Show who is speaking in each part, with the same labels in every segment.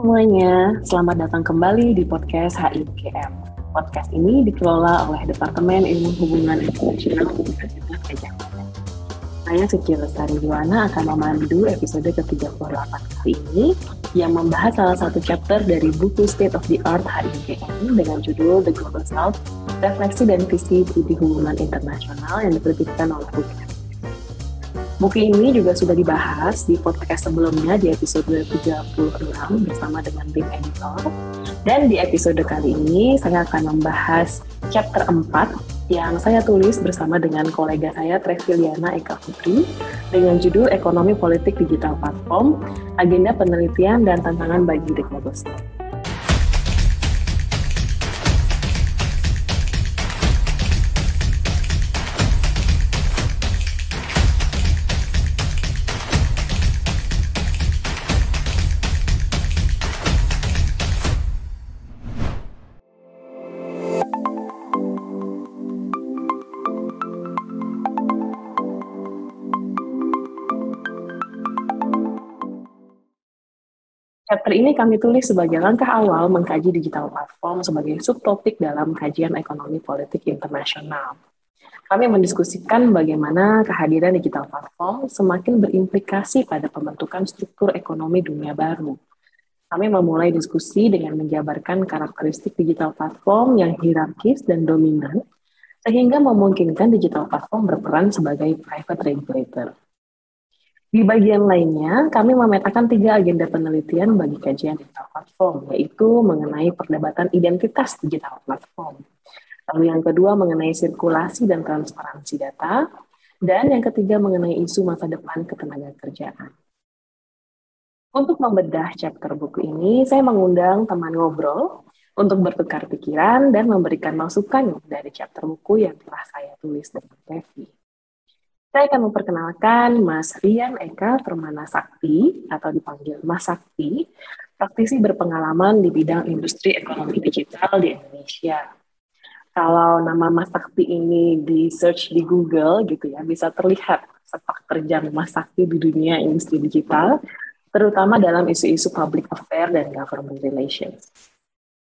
Speaker 1: semuanya, selamat datang kembali di podcast HIGM. Podcast ini dikelola oleh Departemen Ilmu Hubungan Internasional Universitas Gajah Mada. Saya Suci Lestari Juwana akan memandu episode ke-38 kali ini yang membahas salah satu chapter dari buku State of the Art HIGM dengan judul The Global South, Refleksi dan Visi Studi Hubungan Internasional yang diterbitkan oleh UGM. Buku ini juga sudah dibahas di podcast sebelumnya di episode 36 bersama dengan tim editor. Dan di episode kali ini saya akan membahas chapter 4 yang saya tulis bersama dengan kolega saya Treviliana Eka Putri dengan judul Ekonomi Politik Digital Platform, Agenda Penelitian dan Tantangan bagi The Chapter ini kami tulis sebagai langkah awal mengkaji digital platform sebagai subtopik dalam kajian ekonomi politik internasional. Kami mendiskusikan bagaimana kehadiran digital platform semakin berimplikasi pada pembentukan struktur ekonomi dunia baru. Kami memulai diskusi dengan menjabarkan karakteristik digital platform yang hierarkis dan dominan, sehingga memungkinkan digital platform berperan sebagai private regulator. Di bagian lainnya, kami memetakan tiga agenda penelitian bagi kajian digital platform, yaitu mengenai perdebatan identitas digital platform. Lalu yang kedua mengenai sirkulasi dan transparansi data, dan yang ketiga mengenai isu masa depan ketenaga kerjaan. Untuk membedah chapter buku ini, saya mengundang teman ngobrol untuk bertukar pikiran dan memberikan masukan dari chapter buku yang telah saya tulis dengan Devi. Saya akan memperkenalkan Mas Rian Eka Permana Sakti atau dipanggil Mas Sakti, praktisi berpengalaman di bidang industri ekonomi digital di Indonesia. Kalau nama Mas Sakti ini di search di Google gitu ya, bisa terlihat sepak terjang Mas Sakti di dunia industri digital, terutama dalam isu-isu public affair dan government relations.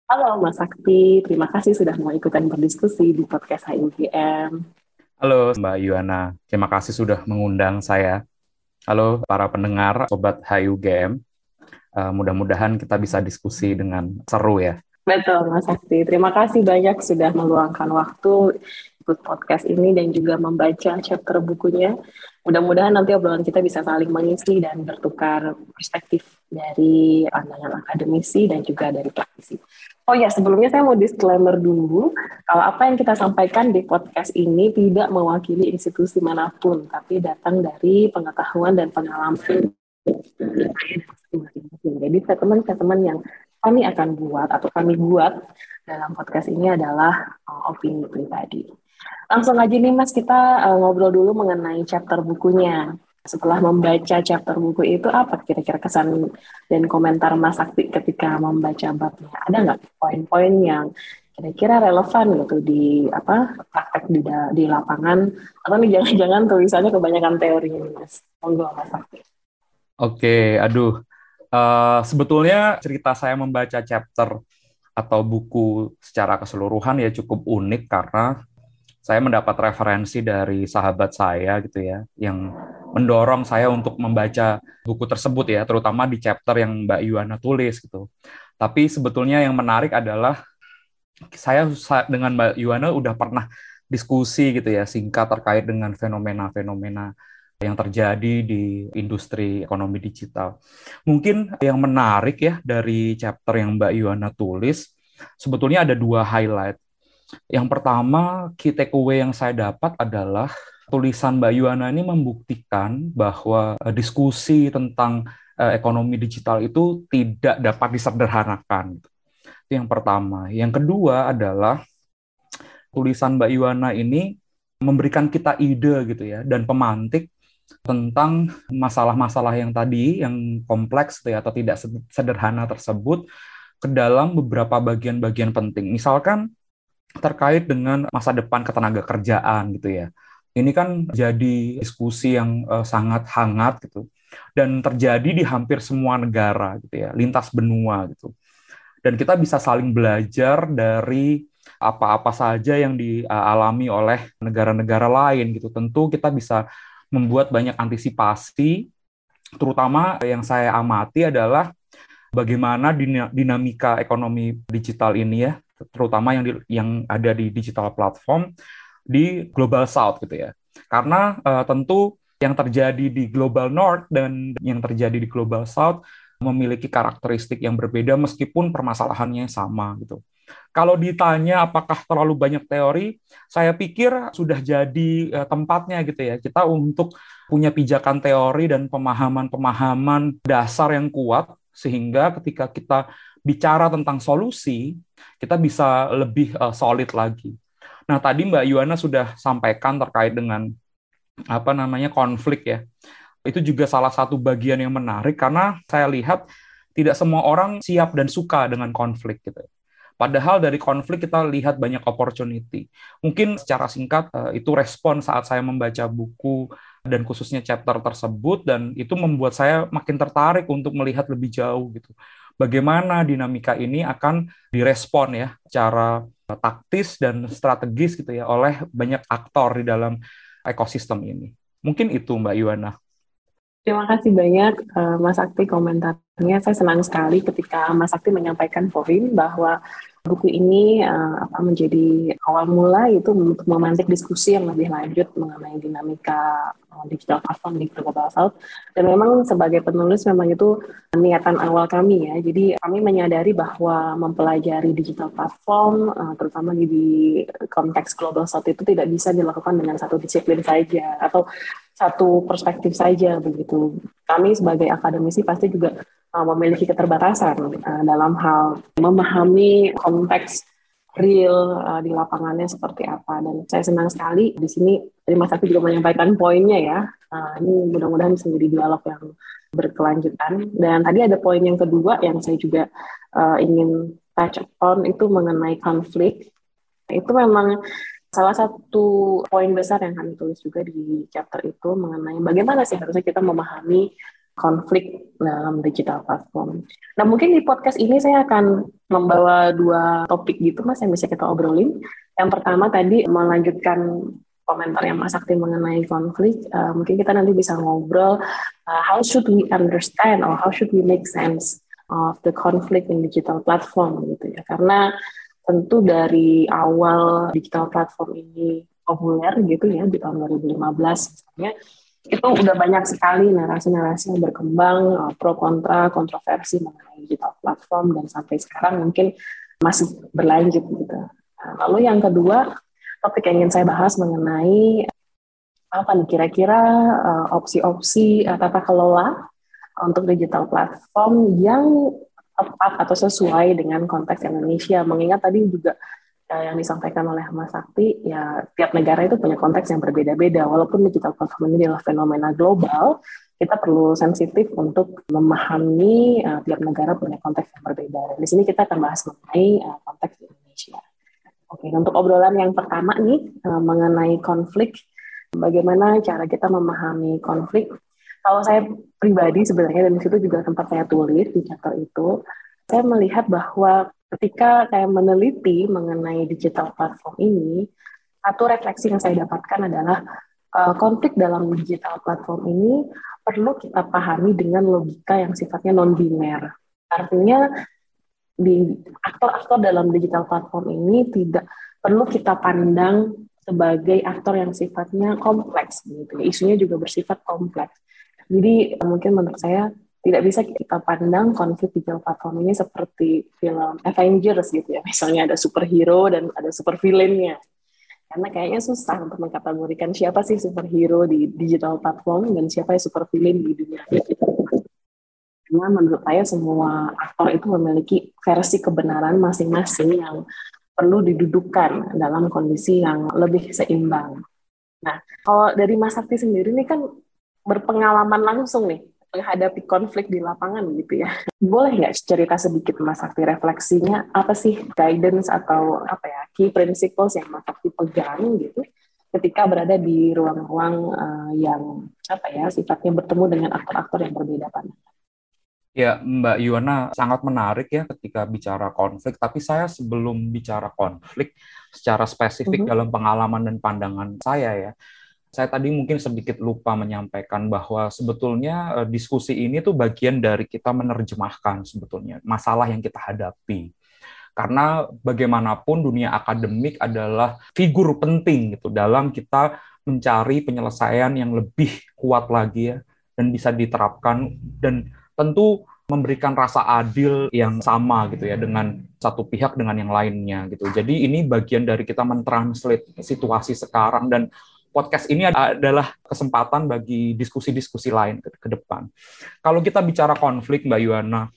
Speaker 1: Halo Mas Sakti, terima kasih sudah mau ikutan berdiskusi di podcast HUGM.
Speaker 2: Halo Mbak Yuana, terima kasih sudah mengundang saya. Halo para pendengar, Sobat HUGM. Uh, eh, mudah-mudahan kita bisa diskusi dengan seru ya.
Speaker 1: Betul, Mas Sakti. Terima kasih banyak sudah meluangkan waktu ikut podcast ini dan juga membaca chapter bukunya. Mudah-mudahan nanti obrolan kita bisa saling mengisi dan bertukar perspektif dari pandangan akademisi dan juga dari praktisi. Oh ya, sebelumnya saya mau disclaimer dulu, kalau apa yang kita sampaikan di podcast ini tidak mewakili institusi mana pun, tapi datang dari pengetahuan dan pengalaman Jadi statement-statement yang kami akan buat atau kami buat dalam podcast ini adalah uh, opini pribadi. Langsung aja nih Mas, kita uh, ngobrol dulu mengenai chapter bukunya setelah membaca chapter buku itu apa kira-kira kesan dan komentar Mas Sakti ketika membaca babnya? Ada nggak poin-poin yang kira-kira relevan gitu di apa praktek di, di lapangan atau nih jangan-jangan tulisannya kebanyakan teori ini Mas? Monggo Mas Sakti.
Speaker 2: Oke, aduh. Uh, sebetulnya cerita saya membaca chapter atau buku secara keseluruhan ya cukup unik karena saya mendapat referensi dari sahabat saya gitu ya yang mendorong saya untuk membaca buku tersebut ya, terutama di chapter yang Mbak Yuana tulis gitu. Tapi sebetulnya yang menarik adalah saya dengan Mbak Yuana udah pernah diskusi gitu ya singkat terkait dengan fenomena-fenomena yang terjadi di industri ekonomi digital. Mungkin yang menarik ya dari chapter yang Mbak Yuana tulis, sebetulnya ada dua highlight. Yang pertama, key takeaway yang saya dapat adalah tulisan Mbak Yuana ini membuktikan bahwa uh, diskusi tentang uh, ekonomi digital itu tidak dapat disederhanakan. Itu yang pertama. Yang kedua adalah tulisan Mbak Yuana ini memberikan kita ide gitu ya dan pemantik tentang masalah-masalah yang tadi yang kompleks gitu ya, atau tidak sederhana tersebut ke dalam beberapa bagian-bagian penting. Misalkan terkait dengan masa depan ketenaga kerjaan gitu ya ini kan jadi diskusi yang uh, sangat hangat gitu dan terjadi di hampir semua negara gitu ya, lintas benua gitu. Dan kita bisa saling belajar dari apa-apa saja yang dialami oleh negara-negara lain gitu. Tentu kita bisa membuat banyak antisipasi terutama yang saya amati adalah bagaimana dinamika ekonomi digital ini ya, terutama yang di, yang ada di digital platform di global south gitu ya. Karena uh, tentu yang terjadi di global north dan yang terjadi di global south memiliki karakteristik yang berbeda meskipun permasalahannya sama gitu. Kalau ditanya apakah terlalu banyak teori, saya pikir sudah jadi uh, tempatnya gitu ya. Kita untuk punya pijakan teori dan pemahaman-pemahaman dasar yang kuat sehingga ketika kita bicara tentang solusi, kita bisa lebih uh, solid lagi. Nah, tadi Mbak Yuana sudah sampaikan terkait dengan apa namanya konflik ya. Itu juga salah satu bagian yang menarik karena saya lihat tidak semua orang siap dan suka dengan konflik gitu. Padahal dari konflik kita lihat banyak opportunity. Mungkin secara singkat eh, itu respon saat saya membaca buku dan khususnya chapter tersebut dan itu membuat saya makin tertarik untuk melihat lebih jauh gitu. Bagaimana dinamika ini akan direspon ya secara taktis dan strategis gitu ya oleh banyak aktor di dalam ekosistem ini. Mungkin itu Mbak Yuana.
Speaker 1: Terima kasih banyak uh, Mas Sakti komentarnya. Saya senang sekali ketika Mas Sakti menyampaikan poin bahwa buku ini uh, apa menjadi awal mula itu untuk memantik diskusi yang lebih lanjut mengenai dinamika uh, digital platform di Global South dan memang sebagai penulis memang itu niatan awal kami ya jadi kami menyadari bahwa mempelajari digital platform uh, terutama di, di konteks Global South itu tidak bisa dilakukan dengan satu disiplin saja atau satu perspektif saja begitu. Kami sebagai akademisi pasti juga uh, memiliki keterbatasan uh, dalam hal memahami konteks real uh, di lapangannya seperti apa dan saya senang sekali di sini Mas Sakti juga menyampaikan poinnya ya. Uh, ini mudah-mudahan bisa menjadi dialog yang berkelanjutan dan tadi ada poin yang kedua yang saya juga uh, ingin touch on itu mengenai konflik. Itu memang Salah satu poin besar yang kami tulis juga di chapter itu mengenai bagaimana sih harusnya kita memahami konflik dalam digital platform. Nah mungkin di podcast ini saya akan membawa dua topik gitu mas yang bisa kita obrolin. Yang pertama tadi melanjutkan komentar yang Mas Sakti mengenai konflik, uh, mungkin kita nanti bisa ngobrol uh, how should we understand or how should we make sense of the conflict in digital platform gitu ya. Karena tentu dari awal digital platform ini populer gitu ya di tahun 2015 misalnya itu udah banyak sekali narasi-narasi yang berkembang uh, pro kontra kontroversi mengenai digital platform dan sampai sekarang mungkin masih berlanjut gitu. Nah, lalu yang kedua topik yang ingin saya bahas mengenai apa nih kira-kira uh, opsi-opsi tata kelola untuk digital platform yang tepat atau sesuai dengan konteks Indonesia. Mengingat tadi juga uh, yang disampaikan oleh Mas Sakti, ya tiap negara itu punya konteks yang berbeda-beda. Walaupun digital platform ini adalah fenomena global, kita perlu sensitif untuk memahami uh, tiap negara punya konteks yang berbeda. di sini kita akan bahas mengenai uh, konteks Indonesia. Oke, untuk obrolan yang pertama nih uh, mengenai konflik, bagaimana cara kita memahami konflik kalau saya pribadi sebenarnya dan situ juga tempat saya tulis di chapter itu, saya melihat bahwa ketika saya meneliti mengenai digital platform ini, satu refleksi yang saya dapatkan adalah uh, konflik dalam digital platform ini perlu kita pahami dengan logika yang sifatnya non-biner. Artinya di aktor-aktor dalam digital platform ini tidak perlu kita pandang sebagai aktor yang sifatnya kompleks gitu. Isunya juga bersifat kompleks. Jadi mungkin menurut saya tidak bisa kita pandang konflik digital platform ini seperti film Avengers gitu ya. Misalnya ada superhero dan ada super villainnya. Karena kayaknya susah untuk mengkategorikan siapa sih superhero di digital platform dan siapa yang super villain di dunia Karena menurut saya semua aktor itu memiliki versi kebenaran masing-masing yang perlu didudukan dalam kondisi yang lebih seimbang. Nah, kalau dari Mas Sakti sendiri ini kan berpengalaman langsung nih menghadapi konflik di lapangan gitu ya. Boleh nggak cerita sedikit Mas Sakti refleksinya apa sih guidance atau apa ya key principles yang Mas Sakti pegang gitu ketika berada di ruang-ruang uh, yang apa ya sifatnya bertemu dengan aktor-aktor yang berbeda pandangan.
Speaker 2: Ya, Mbak Yuana sangat menarik ya ketika bicara konflik, tapi saya sebelum bicara konflik secara spesifik mm -hmm. dalam pengalaman dan pandangan saya ya, saya tadi mungkin sedikit lupa menyampaikan bahwa sebetulnya uh, diskusi ini tuh bagian dari kita menerjemahkan sebetulnya masalah yang kita hadapi. Karena bagaimanapun dunia akademik adalah figur penting gitu dalam kita mencari penyelesaian yang lebih kuat lagi ya dan bisa diterapkan dan tentu memberikan rasa adil yang sama gitu ya dengan satu pihak dengan yang lainnya gitu. Jadi ini bagian dari kita mentranslate situasi sekarang dan podcast ini adalah kesempatan bagi diskusi-diskusi lain ke, ke depan. Kalau kita bicara konflik Mbak Yuana,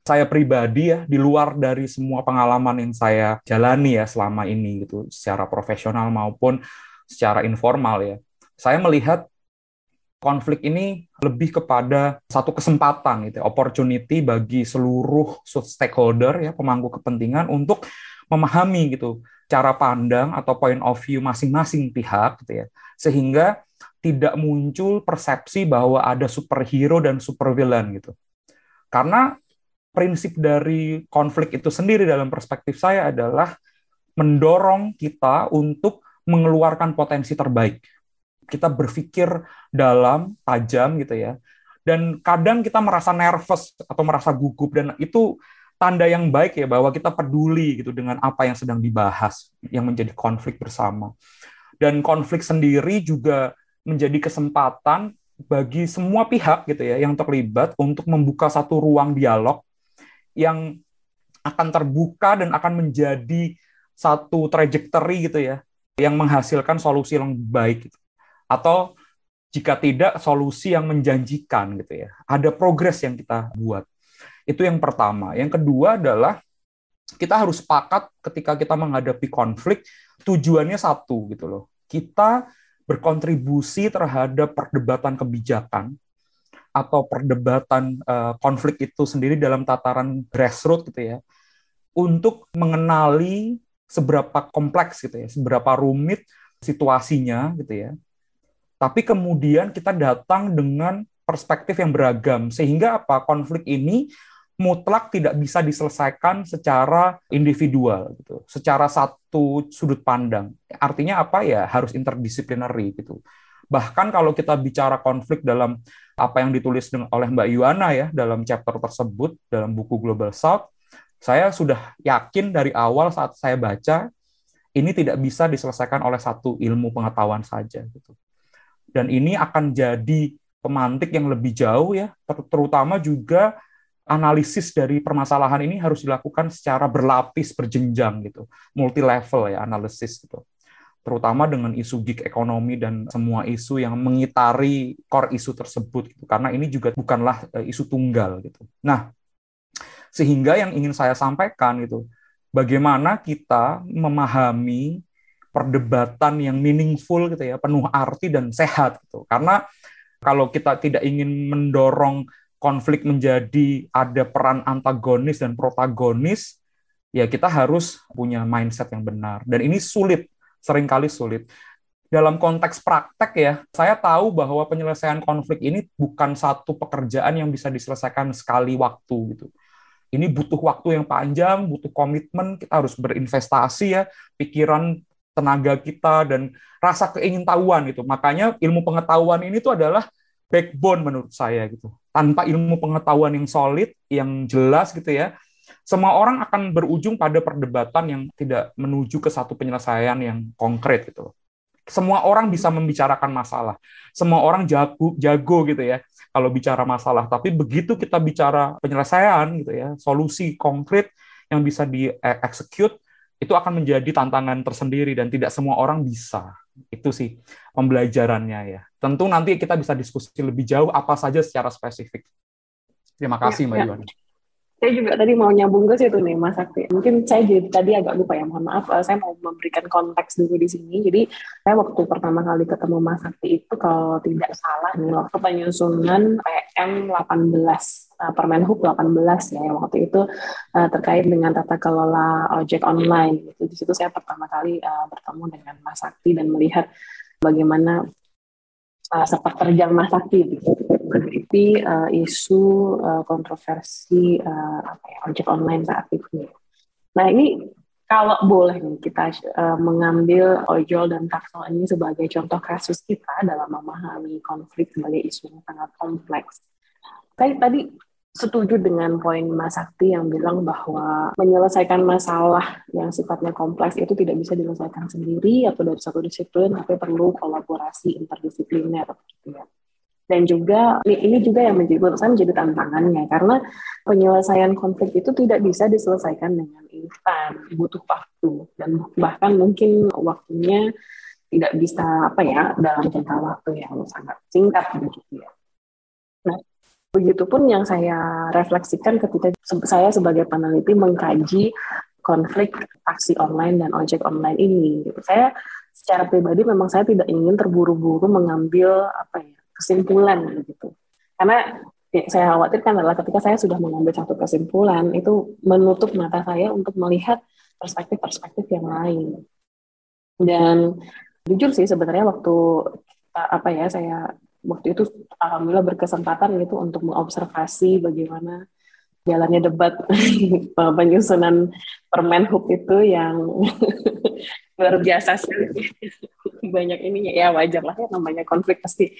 Speaker 2: saya pribadi ya di luar dari semua pengalaman yang saya jalani ya selama ini gitu secara profesional maupun secara informal ya. Saya melihat konflik ini lebih kepada satu kesempatan gitu, ya, opportunity bagi seluruh stakeholder ya pemangku kepentingan untuk memahami gitu cara pandang atau point of view masing-masing pihak gitu ya, sehingga tidak muncul persepsi bahwa ada superhero dan supervillain gitu. Karena prinsip dari konflik itu sendiri dalam perspektif saya adalah mendorong kita untuk mengeluarkan potensi terbaik kita berpikir dalam, tajam gitu ya. Dan kadang kita merasa nervous atau merasa gugup dan itu tanda yang baik ya bahwa kita peduli gitu dengan apa yang sedang dibahas yang menjadi konflik bersama. Dan konflik sendiri juga menjadi kesempatan bagi semua pihak gitu ya yang terlibat untuk membuka satu ruang dialog yang akan terbuka dan akan menjadi satu trajectory gitu ya yang menghasilkan solusi yang baik gitu atau jika tidak solusi yang menjanjikan gitu ya. Ada progres yang kita buat. Itu yang pertama. Yang kedua adalah kita harus sepakat ketika kita menghadapi konflik tujuannya satu gitu loh. Kita berkontribusi terhadap perdebatan kebijakan atau perdebatan uh, konflik itu sendiri dalam tataran grassroots gitu ya untuk mengenali seberapa kompleks gitu ya, seberapa rumit situasinya gitu ya tapi kemudian kita datang dengan perspektif yang beragam sehingga apa konflik ini mutlak tidak bisa diselesaikan secara individual gitu, secara satu sudut pandang. Artinya apa ya harus interdisciplinary gitu. Bahkan kalau kita bicara konflik dalam apa yang ditulis oleh Mbak Yuana ya dalam chapter tersebut dalam buku Global South, saya sudah yakin dari awal saat saya baca ini tidak bisa diselesaikan oleh satu ilmu pengetahuan saja gitu dan ini akan jadi pemantik yang lebih jauh ya, terutama juga analisis dari permasalahan ini harus dilakukan secara berlapis, berjenjang gitu, multi level ya analisis gitu. Terutama dengan isu gig ekonomi dan semua isu yang mengitari core isu tersebut gitu. Karena ini juga bukanlah eh, isu tunggal gitu. Nah, sehingga yang ingin saya sampaikan itu bagaimana kita memahami perdebatan yang meaningful gitu ya, penuh arti dan sehat gitu. Karena kalau kita tidak ingin mendorong konflik menjadi ada peran antagonis dan protagonis, ya kita harus punya mindset yang benar. Dan ini sulit, sering kali sulit. Dalam konteks praktek ya, saya tahu bahwa penyelesaian konflik ini bukan satu pekerjaan yang bisa diselesaikan sekali waktu gitu ini butuh waktu yang panjang, butuh komitmen, kita harus berinvestasi ya, pikiran tenaga kita dan rasa keingintahuan gitu. Makanya ilmu pengetahuan ini tuh adalah backbone menurut saya gitu. Tanpa ilmu pengetahuan yang solid, yang jelas gitu ya, semua orang akan berujung pada perdebatan yang tidak menuju ke satu penyelesaian yang konkret gitu. Semua orang bisa membicarakan masalah. Semua orang jago jago gitu ya kalau bicara masalah, tapi begitu kita bicara penyelesaian gitu ya, solusi konkret yang bisa di-execute itu akan menjadi tantangan tersendiri dan tidak semua orang bisa. Itu sih pembelajarannya ya. Tentu nanti kita bisa diskusi lebih jauh apa saja secara spesifik. Terima kasih ya, Mbak ya.
Speaker 1: Saya juga tadi mau nyambung ke situ nih Mas Sakti. Mungkin saya jadi tadi agak lupa ya, mohon maaf. Eh, saya mau memberikan konteks dulu di sini. Jadi saya waktu pertama kali ketemu Mas Sakti itu kalau tidak salah nih waktu penyusunan PM 18 uh, Permen Hub 18 ya yang waktu itu uh, terkait dengan tata kelola ojek online gitu. Di situ saya pertama kali uh, bertemu dengan Mas Sakti dan melihat bagaimana uh, sepak terjang Masakti gitu. meneliti uh, isu uh, kontroversi uh, ojek online saat itu. Nah ini kalau boleh nih kita uh, mengambil ojol dan taksel ini sebagai contoh kasus kita dalam memahami konflik sebagai isu yang sangat kompleks. Saya tadi setuju dengan poin Mas Sakti yang bilang bahwa menyelesaikan masalah yang sifatnya kompleks itu tidak bisa diselesaikan sendiri atau dari satu disiplin, tapi perlu kolaborasi interdisipliner. Gitu ya. Dan juga ini juga yang menjadi menurut saya menjadi tantangannya karena penyelesaian konflik itu tidak bisa diselesaikan dengan instan, butuh waktu dan bahkan mungkin waktunya tidak bisa apa ya dalam jangka waktu yang sangat singkat begitu ya. Nah, Begitupun yang saya refleksikan ketika saya sebagai peneliti mengkaji konflik taksi online dan ojek online ini. Gitu. Saya secara pribadi memang saya tidak ingin terburu-buru mengambil apa ya kesimpulan gitu. Karena ya, saya khawatirkan adalah ketika saya sudah mengambil satu kesimpulan itu menutup mata saya untuk melihat perspektif-perspektif yang lain. Dan jujur sih sebenarnya waktu apa ya saya waktu itu alhamdulillah berkesempatan gitu untuk mengobservasi bagaimana jalannya debat penyusunan permen hub itu yang luar biasa sih banyak ininya. Ya wajar lah ya namanya konflik pasti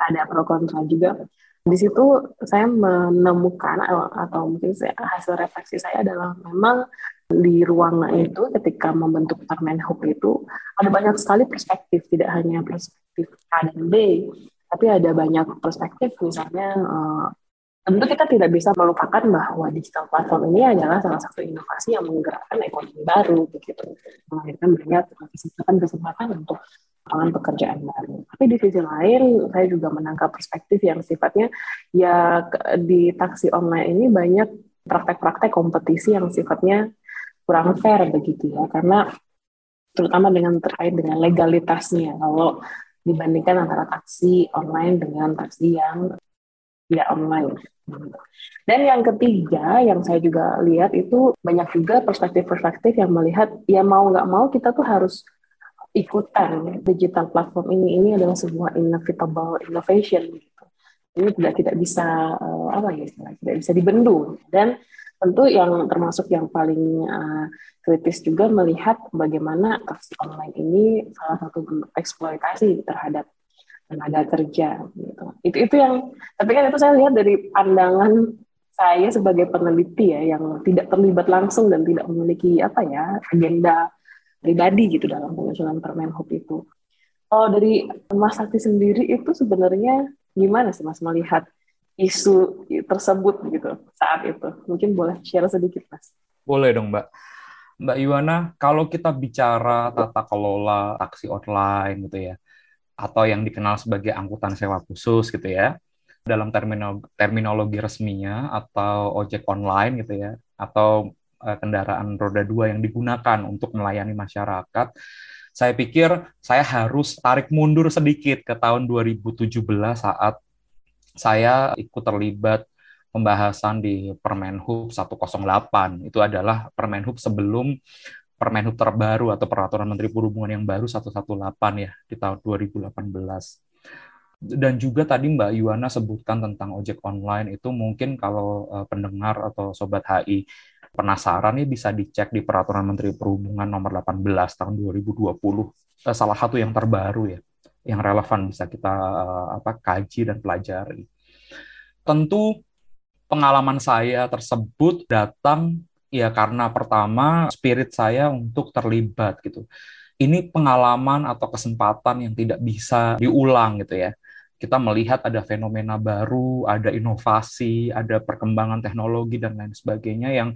Speaker 1: ada pro kontra juga. Di situ saya menemukan atau mungkin saya, hasil refleksi saya adalah memang di ruang itu ketika membentuk permen hub itu ada banyak sekali perspektif tidak hanya perspektif A dan B tapi ada banyak perspektif misalnya uh, tentu kita tidak bisa melupakan bahwa digital platform ini adalah salah satu inovasi yang menggerakkan ekonomi baru begitu melahirkan banyak kesempatan-kesempatan untuk lapangan pekerjaan baru. Tapi di sisi lain saya juga menangkap perspektif yang sifatnya ya di taksi online ini banyak praktek-praktek kompetisi yang sifatnya kurang fair begitu ya karena terutama dengan terkait dengan legalitasnya kalau dibandingkan antara taksi online dengan taksi yang tidak online. Dan yang ketiga yang saya juga lihat itu banyak juga perspektif-perspektif yang melihat ya mau nggak mau kita tuh harus ikutan digital platform ini ini adalah sebuah inevitable innovation gitu. Ini tidak tidak bisa uh, apa ya tidak bisa dibendung dan tentu yang termasuk yang paling uh, kritis juga melihat bagaimana taksi online ini salah satu eksploitasi terhadap tenaga kerja gitu. Itu itu yang tapi kan itu saya lihat dari pandangan saya sebagai peneliti ya yang tidak terlibat langsung dan tidak memiliki apa ya agenda pribadi gitu dalam penyusunan Permen Hub itu. Kalau dari Mas Sakti sendiri itu sebenarnya gimana sih Mas melihat isu tersebut gitu saat itu. Mungkin boleh share sedikit, Mas.
Speaker 2: Boleh dong, Mbak. Mbak Iwana, kalau kita bicara tata kelola taksi online gitu ya, atau yang dikenal sebagai angkutan sewa khusus gitu ya, dalam terminal, terminologi resminya atau ojek online gitu ya, atau uh, kendaraan roda dua yang digunakan untuk melayani masyarakat, saya pikir saya harus tarik mundur sedikit ke tahun 2017 saat saya ikut terlibat pembahasan di Permenhub 108. Itu adalah Permenhub sebelum Permenhub terbaru atau Peraturan Menteri Perhubungan yang baru 118 ya di tahun 2018. Dan juga tadi Mbak Yuwana sebutkan tentang ojek online itu mungkin kalau uh, pendengar atau sobat HI penasaran ya bisa dicek di Peraturan Menteri Perhubungan nomor 18 tahun 2020. Uh, eh, salah satu yang terbaru ya yang relevan bisa kita uh, apa kaji dan pelajari. Tentu pengalaman saya tersebut datang ya karena pertama spirit saya untuk terlibat gitu. Ini pengalaman atau kesempatan yang tidak bisa diulang gitu ya. Kita melihat ada fenomena baru, ada inovasi, ada perkembangan teknologi dan lain sebagainya yang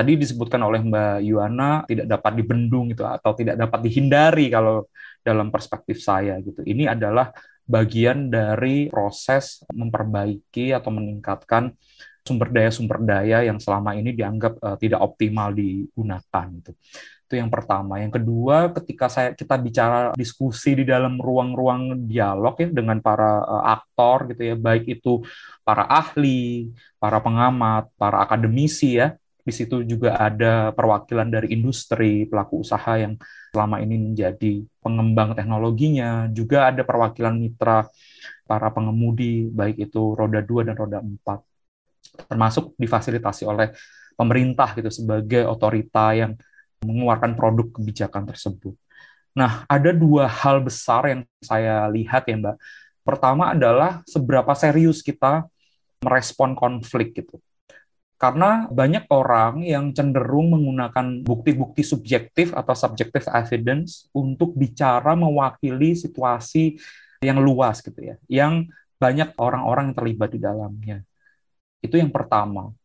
Speaker 2: tadi disebutkan oleh Mbak Yuana tidak dapat dibendung gitu atau tidak dapat dihindari kalau dalam perspektif saya gitu. Ini adalah bagian dari proses memperbaiki atau meningkatkan sumber daya-sumber daya yang selama ini dianggap uh, tidak optimal digunakan gitu. Itu yang pertama. Yang kedua, ketika saya kita bicara diskusi di dalam ruang-ruang dialog ya dengan para uh, aktor gitu ya, baik itu para ahli, para pengamat, para akademisi ya, Di situ juga ada perwakilan dari industri, pelaku usaha yang selama ini menjadi pengembang teknologinya. Juga ada perwakilan mitra para pengemudi, baik itu roda 2 dan roda 4. Termasuk difasilitasi oleh pemerintah gitu sebagai otorita yang mengeluarkan produk kebijakan tersebut. Nah, ada dua hal besar yang saya lihat ya, Mbak. Pertama adalah seberapa serius kita merespon konflik gitu karena banyak orang yang cenderung menggunakan bukti-bukti subjektif atau subjective evidence untuk bicara mewakili situasi yang luas gitu ya, yang banyak orang-orang yang terlibat di dalamnya. Itu yang pertama.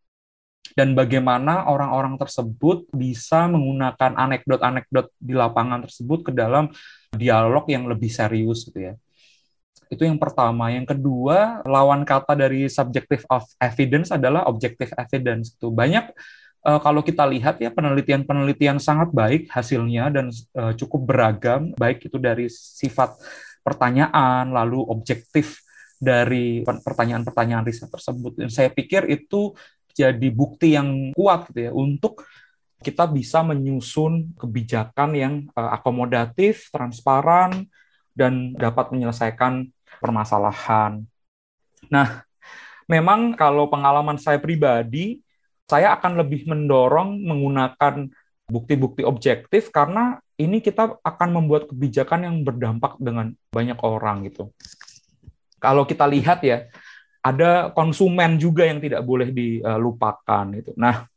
Speaker 2: Dan bagaimana orang-orang tersebut bisa menggunakan anekdot-anekdot di lapangan tersebut ke dalam dialog yang lebih serius gitu ya. Itu yang pertama. Yang kedua, lawan kata dari subjective of evidence adalah objective evidence. Itu banyak uh, kalau kita lihat ya penelitian-penelitian sangat baik hasilnya dan uh, cukup beragam, baik itu dari sifat pertanyaan lalu objektif dari pertanyaan-pertanyaan riset tersebut. Dan saya pikir itu jadi bukti yang kuat gitu ya untuk kita bisa menyusun kebijakan yang uh, akomodatif, transparan, dan dapat menyelesaikan permasalahan. Nah, memang kalau pengalaman saya pribadi, saya akan lebih mendorong menggunakan bukti-bukti objektif karena ini kita akan membuat kebijakan yang berdampak dengan banyak orang gitu. Kalau kita lihat ya, ada konsumen juga yang tidak boleh dilupakan itu. Nah,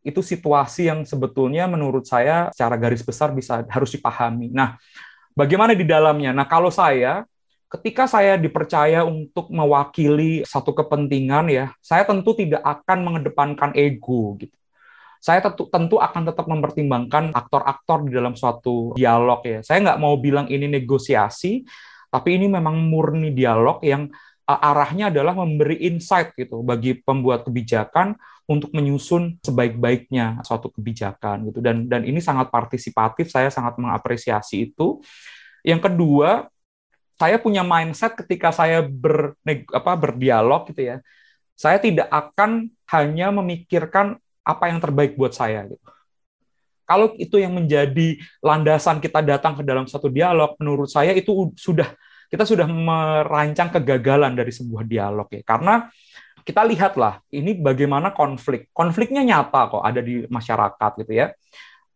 Speaker 2: itu situasi yang sebetulnya menurut saya secara garis besar bisa harus dipahami. Nah, bagaimana di dalamnya? Nah, kalau saya ketika saya dipercaya untuk mewakili satu kepentingan ya, saya tentu tidak akan mengedepankan ego gitu. Saya tentu, tentu akan tetap mempertimbangkan aktor-aktor di dalam suatu dialog ya. Saya nggak mau bilang ini negosiasi, tapi ini memang murni dialog yang uh, arahnya adalah memberi insight gitu bagi pembuat kebijakan untuk menyusun sebaik-baiknya suatu kebijakan gitu dan dan ini sangat partisipatif saya sangat mengapresiasi itu yang kedua saya punya mindset ketika saya ber, apa, berdialog gitu ya, saya tidak akan hanya memikirkan apa yang terbaik buat saya. Gitu. Kalau itu yang menjadi landasan kita datang ke dalam satu dialog, menurut saya itu sudah kita sudah merancang kegagalan dari sebuah dialog ya. Karena kita lihatlah ini bagaimana konflik. Konfliknya nyata kok ada di masyarakat gitu ya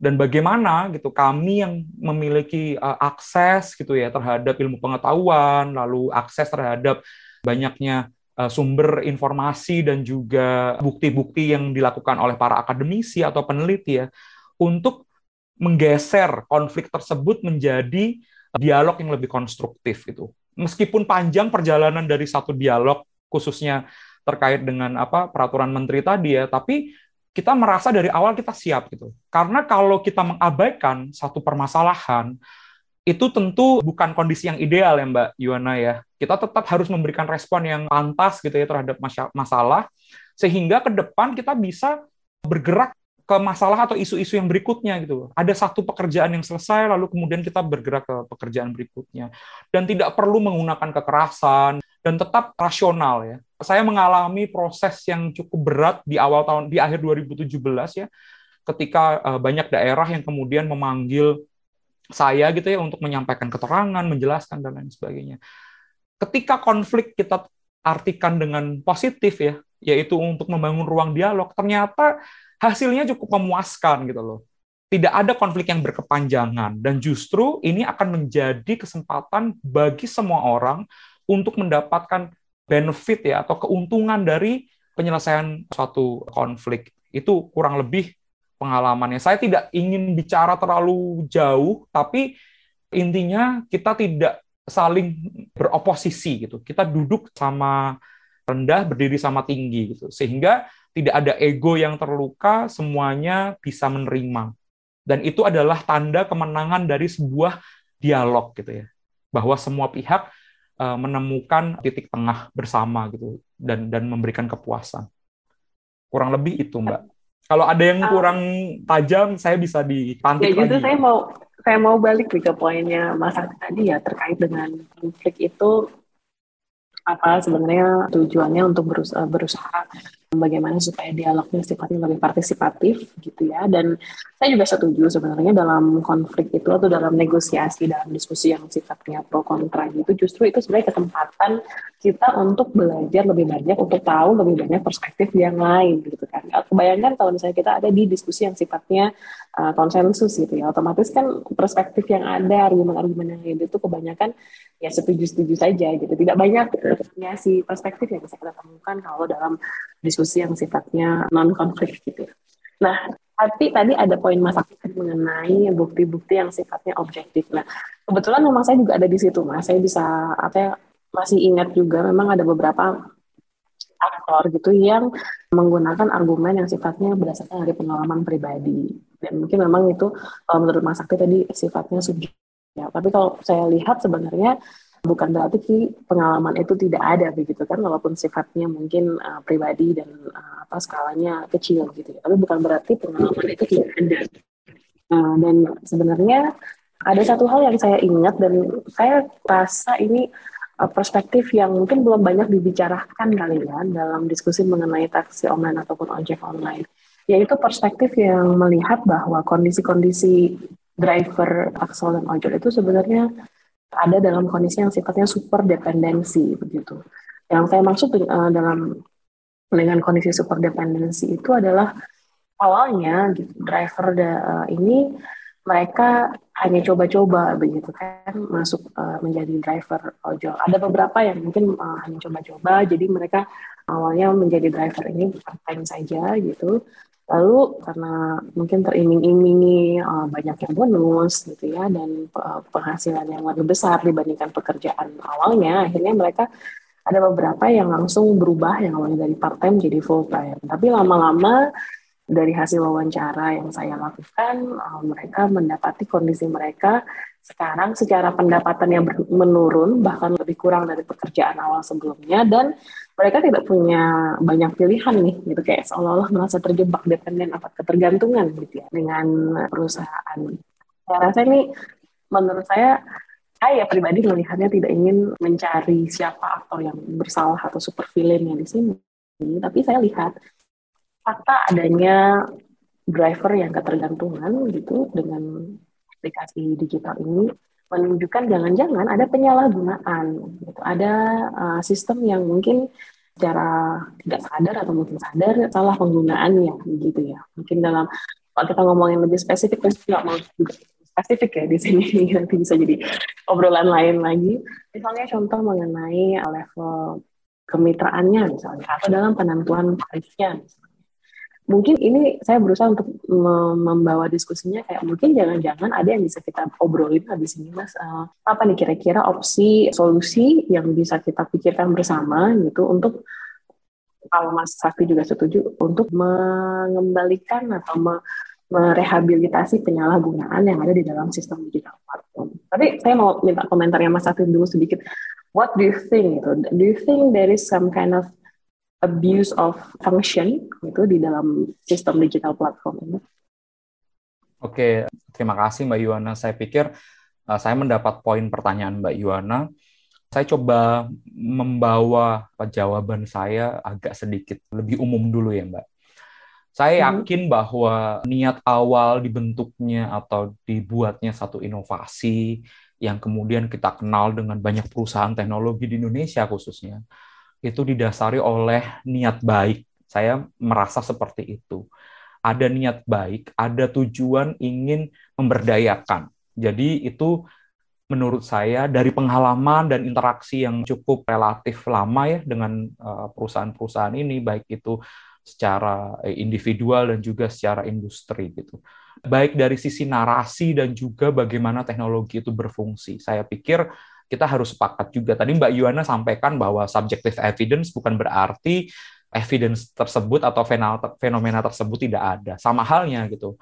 Speaker 2: dan bagaimana gitu kami yang memiliki uh, akses gitu ya terhadap ilmu pengetahuan lalu akses terhadap banyaknya uh, sumber informasi dan juga bukti-bukti yang dilakukan oleh para akademisi atau peneliti ya untuk menggeser konflik tersebut menjadi dialog yang lebih konstruktif itu meskipun panjang perjalanan dari satu dialog khususnya terkait dengan apa peraturan menteri tadi ya tapi kita merasa dari awal kita siap gitu. Karena kalau kita mengabaikan satu permasalahan, itu tentu bukan kondisi yang ideal ya Mbak Yuana ya. Kita tetap harus memberikan respon yang pantas gitu ya terhadap masalah, sehingga ke depan kita bisa bergerak ke masalah atau isu-isu yang berikutnya gitu. Ada satu pekerjaan yang selesai, lalu kemudian kita bergerak ke pekerjaan berikutnya. Dan tidak perlu menggunakan kekerasan, dan tetap rasional ya. Saya mengalami proses yang cukup berat di awal tahun di akhir 2017 ya ketika uh, banyak daerah yang kemudian memanggil saya gitu ya untuk menyampaikan keterangan, menjelaskan dan lain sebagainya. Ketika konflik kita artikan dengan positif ya, yaitu untuk membangun ruang dialog, ternyata hasilnya cukup memuaskan gitu loh. Tidak ada konflik yang berkepanjangan dan justru ini akan menjadi kesempatan bagi semua orang untuk mendapatkan benefit ya atau keuntungan dari penyelesaian suatu konflik. Itu kurang lebih pengalamannya. Saya tidak ingin bicara terlalu jauh, tapi intinya kita tidak saling beroposisi gitu. Kita duduk sama rendah, berdiri sama tinggi gitu. Sehingga tidak ada ego yang terluka, semuanya bisa menerima. Dan itu adalah tanda kemenangan dari sebuah dialog gitu ya. Bahwa semua pihak uh, menemukan titik tengah bersama gitu dan dan memberikan kepuasan. Kurang lebih itu, Mbak. Kalau ada yang kurang tajam, saya bisa dipantik
Speaker 1: ya, justru saya mau saya mau balik ke poinnya Mas Adi tadi ya terkait dengan konflik itu apa sebenarnya tujuannya untuk berusaha, berusaha bagaimana supaya dialognya sifatnya lebih partisipatif gitu ya. Dan saya juga setuju sebenarnya dalam konflik itu atau dalam negosiasi dalam diskusi yang sifatnya pro kontra gitu justru itu sebenarnya kesempatan kita untuk belajar lebih banyak untuk tahu lebih banyak perspektif yang lain gitu kan. Kebayangkan kalau misalnya kita ada di diskusi yang sifatnya uh, konsensus gitu ya. Otomatis kan perspektif yang ada argumen-argumen yang ada itu kebanyakan ya setuju-setuju saja gitu. Tidak banyak ya si perspektif yang bisa kita temukan kalau dalam diskusi yang sifatnya non konflik gitu. Nah, tapi tadi ada poin Mas mengenai bukti-bukti yang sifatnya objektif. Nah, kebetulan memang saya juga ada di situ, Mas. Saya bisa apa ya, masih ingat juga memang ada beberapa aktor gitu yang menggunakan argumen yang sifatnya berdasarkan dari pengalaman pribadi. Dan mungkin memang itu menurut Mas Aktif tadi sifatnya subjektif. Ya, tapi kalau saya lihat sebenarnya bukan berarti pengalaman itu tidak ada begitu kan walaupun sifatnya mungkin uh, pribadi dan uh, apa skalanya kecil gitu ya. tapi bukan berarti pengalaman itu tidak ada uh, dan sebenarnya ada satu hal yang saya ingat dan saya rasa ini perspektif yang mungkin belum banyak dibicarakan kali ya dalam diskusi mengenai taksi online ataupun ojek online yaitu perspektif yang melihat bahwa kondisi-kondisi driver taksi dan ojek itu sebenarnya ada dalam kondisi yang sifatnya super dependensi begitu. Yang saya maksud uh, dalam dengan kondisi super dependensi itu adalah awalnya gitu, driver da, uh, ini mereka hanya coba-coba begitu kan masuk uh, menjadi driver ojol. Ada beberapa yang mungkin uh, hanya coba-coba, jadi mereka awalnya menjadi driver ini part time saja gitu. Lalu karena mungkin teriming-imingi uh, banyaknya bonus gitu ya dan uh, penghasilan yang lebih besar dibandingkan pekerjaan awalnya, akhirnya mereka ada beberapa yang langsung berubah yang awalnya dari part time jadi full time. Tapi lama-lama dari hasil wawancara yang saya lakukan, uh, mereka mendapati kondisi mereka sekarang secara pendapatan yang menurun bahkan lebih kurang dari pekerjaan awal sebelumnya dan mereka tidak punya banyak pilihan nih gitu. Kayak seolah-olah merasa terjebak dependen apa ketergantungan gitu ya dengan perusahaan. Saya rasa ini menurut saya saya pribadi melihatnya tidak ingin mencari siapa aktor yang bersalah atau super villain di sini, tapi saya lihat fakta adanya driver yang ketergantungan gitu dengan aplikasi digital ini menunjukkan jangan-jangan ada penyalahgunaan, gitu. ada uh, sistem yang mungkin secara tidak sadar atau mungkin sadar salah penggunaannya, gitu ya. Mungkin dalam kalau kita ngomongin lebih spesifik, pasti nggak mau spesifik ya di sini nanti bisa jadi obrolan lain lagi. Misalnya contoh mengenai level kemitraannya misalnya atau dalam penentuan tarifnya mungkin ini saya berusaha untuk membawa diskusinya kayak mungkin jangan-jangan ada yang bisa kita obrolin habis ini mas uh, apa nih kira-kira opsi solusi yang bisa kita pikirkan bersama gitu untuk kalau Mas Sakti juga setuju untuk mengembalikan atau me merehabilitasi penyalahgunaan yang ada di dalam sistem digital platform. Tapi saya mau minta komentarnya Mas Sakti dulu sedikit. What do you think? Gitu? Do you think there is some kind of abuse of function itu di dalam sistem digital platform ini.
Speaker 2: Oke, terima kasih Mbak Yuwana. Saya pikir uh, saya mendapat poin pertanyaan Mbak Yuwana. Saya coba membawa jawaban saya agak sedikit lebih umum dulu ya Mbak. Saya hmm. yakin bahwa niat awal dibentuknya atau dibuatnya satu inovasi yang kemudian kita kenal dengan banyak perusahaan teknologi di Indonesia khususnya, itu didasari oleh niat baik. Saya merasa seperti itu. Ada niat baik, ada tujuan ingin memberdayakan. Jadi itu menurut saya dari pengalaman dan interaksi yang cukup relatif lama ya dengan eh, perusahaan-perusahaan ini baik itu secara eh, individual dan juga secara industri gitu. Baik dari sisi narasi dan juga bagaimana teknologi itu berfungsi. Saya pikir kita harus sepakat juga. Tadi Mbak Yuana sampaikan bahwa subjective evidence bukan berarti evidence tersebut atau fenomena tersebut tidak ada. Sama halnya gitu.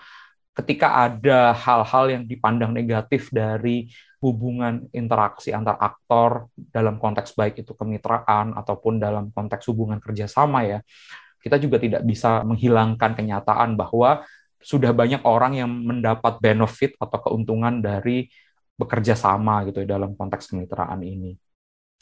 Speaker 2: Ketika ada hal-hal yang dipandang negatif dari hubungan interaksi antar aktor dalam konteks baik itu kemitraan ataupun dalam konteks hubungan kerjasama ya, kita juga tidak bisa menghilangkan kenyataan bahwa sudah banyak orang yang mendapat benefit atau keuntungan dari bekerja sama gitu ya dalam konteks kemitraan ini.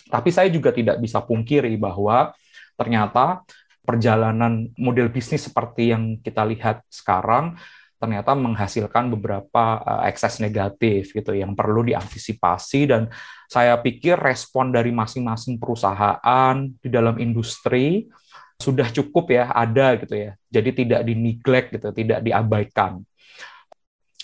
Speaker 2: Tapi saya juga tidak bisa pungkiri bahwa ternyata perjalanan model bisnis seperti yang kita lihat sekarang ternyata menghasilkan beberapa uh, ekses negatif gitu yang perlu diantisipasi. Dan saya pikir respon dari masing-masing perusahaan di dalam industri sudah cukup ya ada gitu ya. Jadi tidak dineglect gitu tidak diabaikan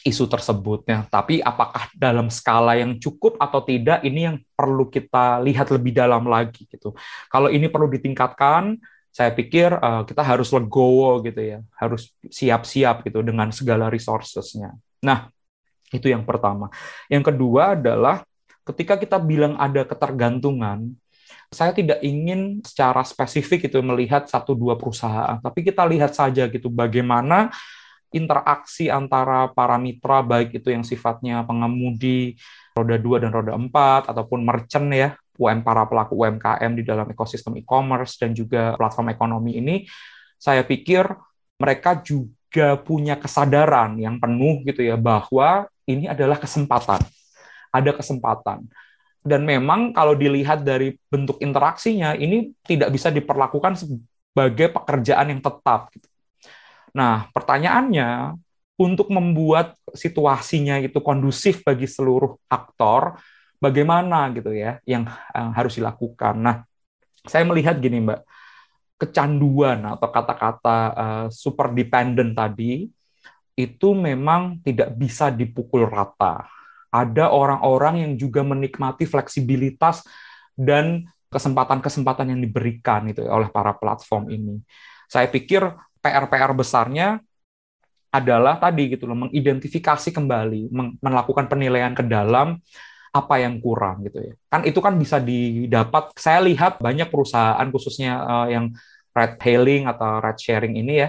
Speaker 2: isu tersebutnya. Tapi apakah dalam skala yang cukup atau tidak ini yang perlu kita lihat lebih dalam lagi gitu. Kalau ini perlu ditingkatkan, saya pikir uh, kita harus legowo gitu ya, harus siap-siap gitu dengan segala resourcesnya. Nah, itu yang pertama. Yang kedua adalah ketika kita bilang ada ketergantungan, saya tidak ingin secara spesifik itu melihat satu dua perusahaan, tapi kita lihat saja gitu bagaimana interaksi antara para mitra baik itu yang sifatnya pengemudi roda 2 dan roda 4 ataupun merchant ya UM para pelaku UMKM di dalam ekosistem e-commerce dan juga platform ekonomi ini saya pikir mereka juga punya kesadaran yang penuh gitu ya bahwa ini adalah kesempatan. Ada kesempatan. Dan memang kalau dilihat dari bentuk interaksinya ini tidak bisa diperlakukan sebagai pekerjaan yang tetap gitu. Nah, pertanyaannya untuk membuat situasinya itu kondusif bagi seluruh aktor, bagaimana gitu ya yang harus dilakukan. Nah, saya melihat gini, Mbak, kecanduan atau kata-kata uh, super dependent tadi itu memang tidak bisa dipukul rata. Ada orang-orang yang juga menikmati fleksibilitas dan kesempatan-kesempatan yang diberikan itu oleh para platform ini. Saya pikir PR-PR besarnya adalah tadi gitu loh mengidentifikasi kembali, melakukan penilaian ke dalam apa yang kurang gitu ya. Kan itu kan bisa didapat. Saya lihat banyak perusahaan khususnya uh, yang red hailing atau red sharing ini ya,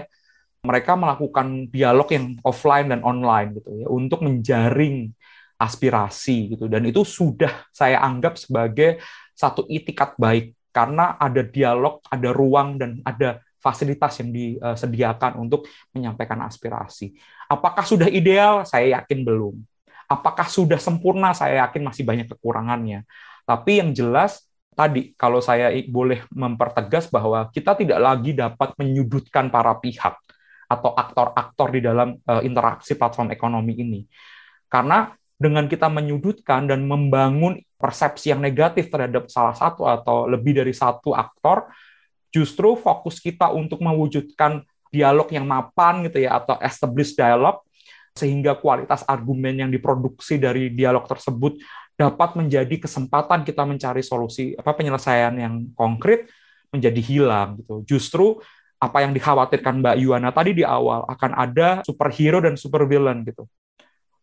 Speaker 2: mereka melakukan dialog yang offline dan online gitu ya untuk menjaring aspirasi gitu dan itu sudah saya anggap sebagai satu itikat baik karena ada dialog, ada ruang dan ada fasilitas yang disediakan untuk menyampaikan aspirasi. Apakah sudah ideal? Saya yakin belum. Apakah sudah sempurna? Saya yakin masih banyak kekurangannya. Tapi yang jelas tadi kalau saya boleh mempertegas bahwa kita tidak lagi dapat menyudutkan para pihak atau aktor-aktor di dalam uh, interaksi platform ekonomi ini. Karena dengan kita menyudutkan dan membangun persepsi yang negatif terhadap salah satu atau lebih dari satu aktor, justru fokus kita untuk mewujudkan dialog yang mapan gitu ya atau established dialog sehingga kualitas argumen yang diproduksi dari dialog tersebut dapat menjadi kesempatan kita mencari solusi apa penyelesaian yang konkret menjadi hilang gitu. Justru apa yang dikhawatirkan Mbak Yuana tadi di awal akan ada superhero dan supervillain gitu.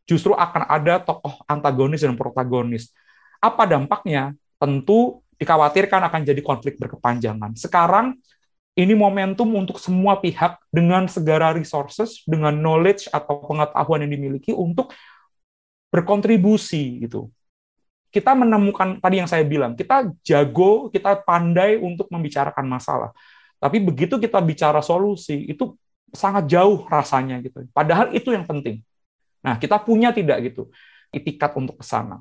Speaker 2: Justru akan ada tokoh antagonis dan protagonis. Apa dampaknya? Tentu dikhawatirkan akan jadi konflik berkepanjangan. Sekarang ini momentum untuk semua pihak dengan segala resources, dengan knowledge atau pengetahuan yang dimiliki untuk berkontribusi gitu. Kita menemukan tadi yang saya bilang, kita jago, kita pandai untuk membicarakan masalah. Tapi begitu kita bicara solusi, itu sangat jauh rasanya gitu. Padahal itu yang penting. Nah, kita punya tidak gitu itikat untuk ke sana.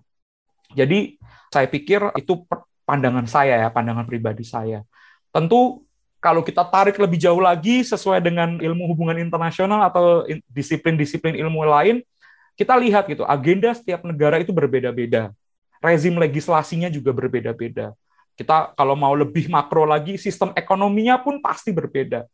Speaker 2: Jadi saya pikir itu pandangan saya ya, pandangan pribadi saya. Tentu kalau kita tarik lebih jauh lagi sesuai dengan ilmu hubungan internasional atau disiplin-disiplin ilmu lain, kita lihat gitu, agenda setiap negara itu berbeda-beda. Rezim legislasinya juga berbeda-beda. Kita kalau mau lebih makro lagi, sistem ekonominya pun pasti berbeda.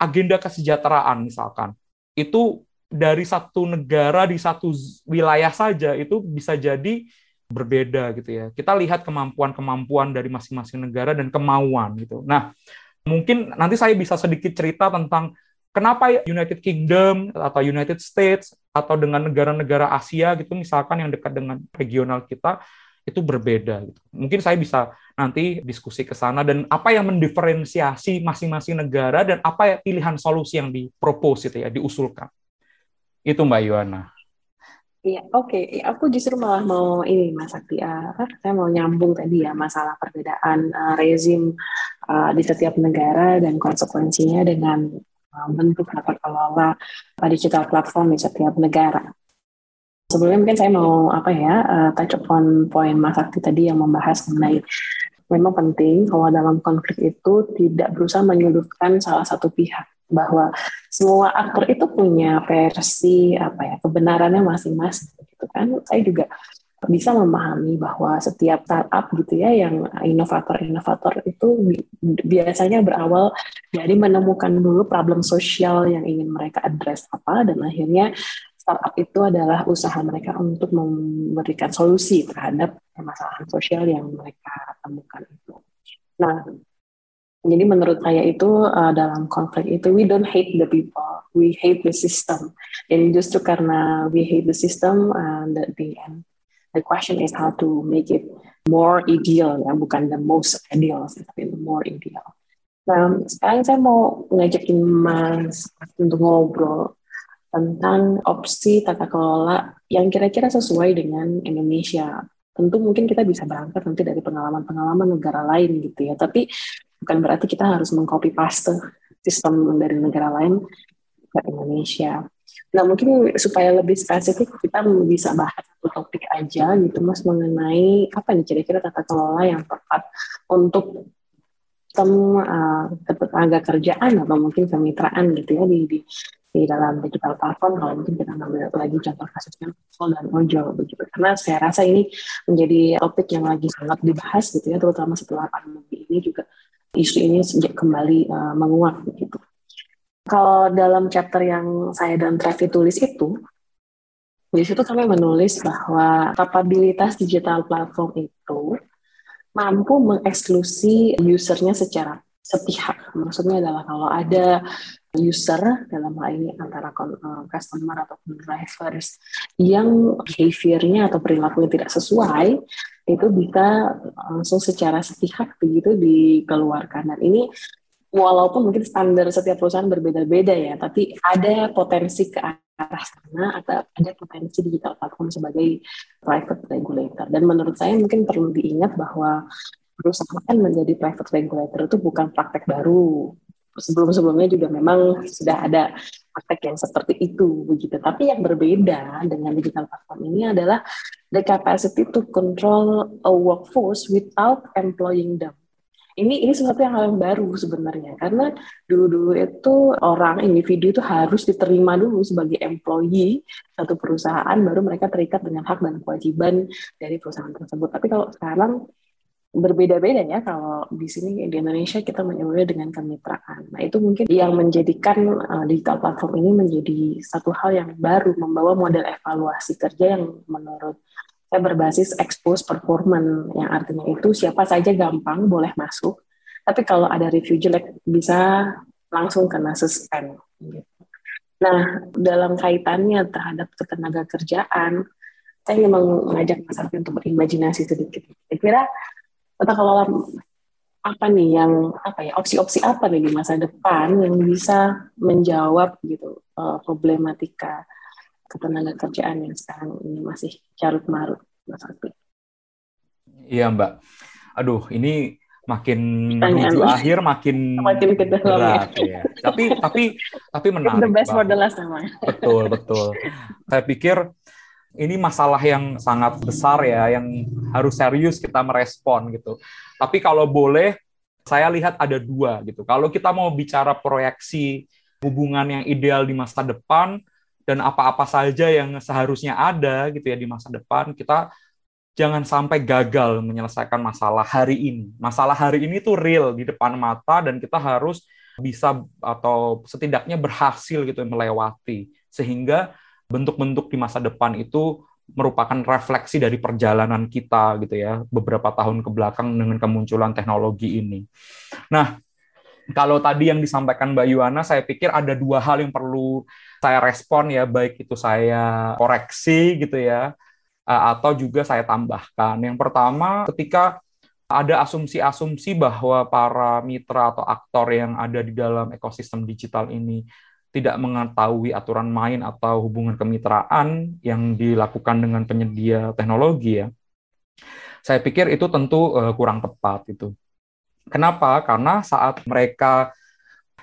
Speaker 2: Agenda kesejahteraan misalkan, itu dari satu negara di satu wilayah saja itu bisa jadi berbeda gitu ya. Kita lihat kemampuan-kemampuan dari masing-masing negara dan kemauan gitu. Nah, mungkin nanti saya bisa sedikit cerita tentang kenapa United Kingdom atau United States atau dengan negara-negara Asia gitu misalkan yang dekat dengan regional kita itu berbeda gitu. Mungkin saya bisa nanti diskusi ke sana dan apa yang mendiferensiasi masing-masing negara dan apa pilihan solusi yang dipropos itu ya diusulkan. Itu Mbak Yuana.
Speaker 1: Iya, oke. Okay. Aku justru malah mau ini Mas Sakti, uh, saya mau nyambung tadi ya masalah perbedaan uh, rezim uh, di setiap negara dan konsekuensinya dengan uh, bentuk tata kelola digital platform di setiap negara. Sebelumnya mungkin saya mau apa ya uh, touch upon poin Mas Sakti tadi yang membahas mengenai memang penting kalau dalam konflik itu tidak berusaha menyudutkan salah satu pihak bahwa semua aktor itu punya versi apa ya kebenarannya masing-masing gitu kan saya juga bisa memahami bahwa setiap startup gitu ya yang inovator-inovator itu biasanya berawal dari menemukan dulu problem sosial yang ingin mereka address apa dan akhirnya startup itu adalah usaha mereka untuk memberikan solusi terhadap permasalahan sosial yang mereka temukan itu. Nah, jadi menurut saya itu uh, dalam konflik itu we don't hate the people, we hate the system. Dan justru karena we hate the system, uh, the, the end the question is how to make it more ideal ya bukan the most ideal tapi the more ideal nah sekarang saya mau ngajakin mas untuk ngobrol tentang opsi tata kelola yang kira-kira sesuai dengan Indonesia tentu mungkin kita bisa berangkat nanti dari pengalaman-pengalaman negara lain gitu ya tapi bukan berarti kita harus mengcopy paste sistem dari negara lain ke Indonesia. Nah mungkin supaya lebih spesifik kita bisa bahas satu topik aja gitu mas mengenai apa nih kira-kira tata kelola yang tepat untuk sistem uh, kerjaan atau mungkin kemitraan gitu ya di, di di dalam digital platform. Kalau mungkin kita ngambil lagi contoh kasusnya Full dan Ojo begitu. Karena saya rasa ini menjadi topik yang lagi sangat dibahas gitu ya terutama setelah pandemi ini juga isu ini kembali uh, menguat begitu kalau dalam chapter yang saya dan Trevi tulis itu, di situ kami menulis bahwa kapabilitas digital platform itu mampu mengeksklusi usernya secara sepihak. Maksudnya adalah kalau ada user dalam hal ini antara eh, customer atau drivers yang behaviornya atau perilakunya tidak sesuai, itu bisa langsung secara sepihak begitu dikeluarkan. Dan ini walaupun mungkin standar setiap perusahaan berbeda-beda ya, tapi ada potensi ke arah sana atau ada potensi digital platform sebagai private regulator. Dan menurut saya mungkin perlu diingat bahwa perusahaan menjadi private regulator itu bukan praktek baru. Sebelum-sebelumnya juga memang sudah ada praktek yang seperti itu begitu. Tapi yang berbeda dengan digital platform ini adalah the capacity to control a workforce without employing them ini ini sesuatu yang hal yang baru sebenarnya karena dulu-dulu itu orang individu itu harus diterima dulu sebagai employee satu perusahaan baru mereka terikat dengan hak dan kewajiban dari perusahaan tersebut. Tapi kalau sekarang berbeda-beda ya kalau di sini di Indonesia kita menyebutnya dengan kemitraan. Nah itu mungkin yang menjadikan uh, digital platform ini menjadi satu hal yang baru membawa model evaluasi kerja yang menurut saya berbasis expose performance yang artinya itu siapa saja gampang boleh masuk tapi kalau ada review jelek bisa langsung kena suspend nah dalam kaitannya terhadap ketenaga kerjaan saya ingin mengajak Mas Arfi untuk berimajinasi sedikit kira-kira tata kelola apa nih yang apa ya opsi-opsi apa nih di masa depan yang bisa menjawab gitu uh, problematika ketenaga kerjaan yang sekarang ini masih carut marut Mas
Speaker 2: Iya Mbak. Aduh, ini makin menuju akhir makin
Speaker 1: makin
Speaker 2: berat ya. Tapi tapi tapi menarik.
Speaker 1: The best for the last.
Speaker 2: Betul betul. Saya pikir ini masalah yang sangat besar ya, yang harus serius kita merespon gitu. Tapi kalau boleh, saya lihat ada dua gitu. Kalau kita mau bicara proyeksi hubungan yang ideal di masa depan, dan apa-apa saja yang seharusnya ada gitu ya di masa depan kita jangan sampai gagal menyelesaikan masalah hari ini. Masalah hari ini tuh real di depan mata dan kita harus bisa atau setidaknya berhasil gitu melewati sehingga bentuk-bentuk di masa depan itu merupakan refleksi dari perjalanan kita gitu ya beberapa tahun ke belakang dengan kemunculan teknologi ini. Nah, kalau tadi yang disampaikan Mbak Yuana, saya pikir ada dua hal yang perlu saya respon ya, baik itu saya koreksi gitu ya, eh, atau juga saya tambahkan. Yang pertama, ketika ada asumsi-asumsi bahwa para mitra atau aktor yang ada di dalam ekosistem digital ini tidak mengetahui aturan main atau hubungan kemitraan yang dilakukan dengan penyedia teknologi ya. Saya pikir itu tentu uh, kurang tepat itu. Kenapa? Karena saat mereka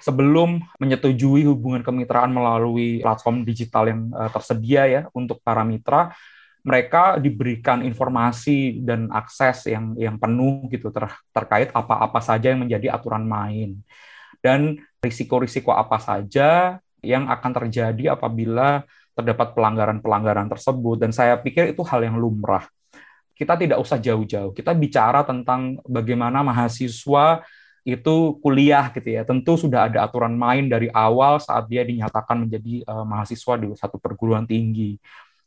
Speaker 2: sebelum menyetujui hubungan kemitraan melalui platform digital yang uh, tersedia ya untuk para mitra, mereka diberikan informasi dan akses yang yang penuh gitu ter, terkait apa-apa saja yang menjadi aturan main dan risiko-risiko apa saja yang akan terjadi apabila terdapat pelanggaran-pelanggaran tersebut dan saya pikir itu hal yang lumrah. Kita tidak usah jauh-jauh. Kita bicara tentang bagaimana mahasiswa itu kuliah gitu ya. Tentu sudah ada aturan main dari awal saat dia dinyatakan menjadi uh, mahasiswa di satu perguruan tinggi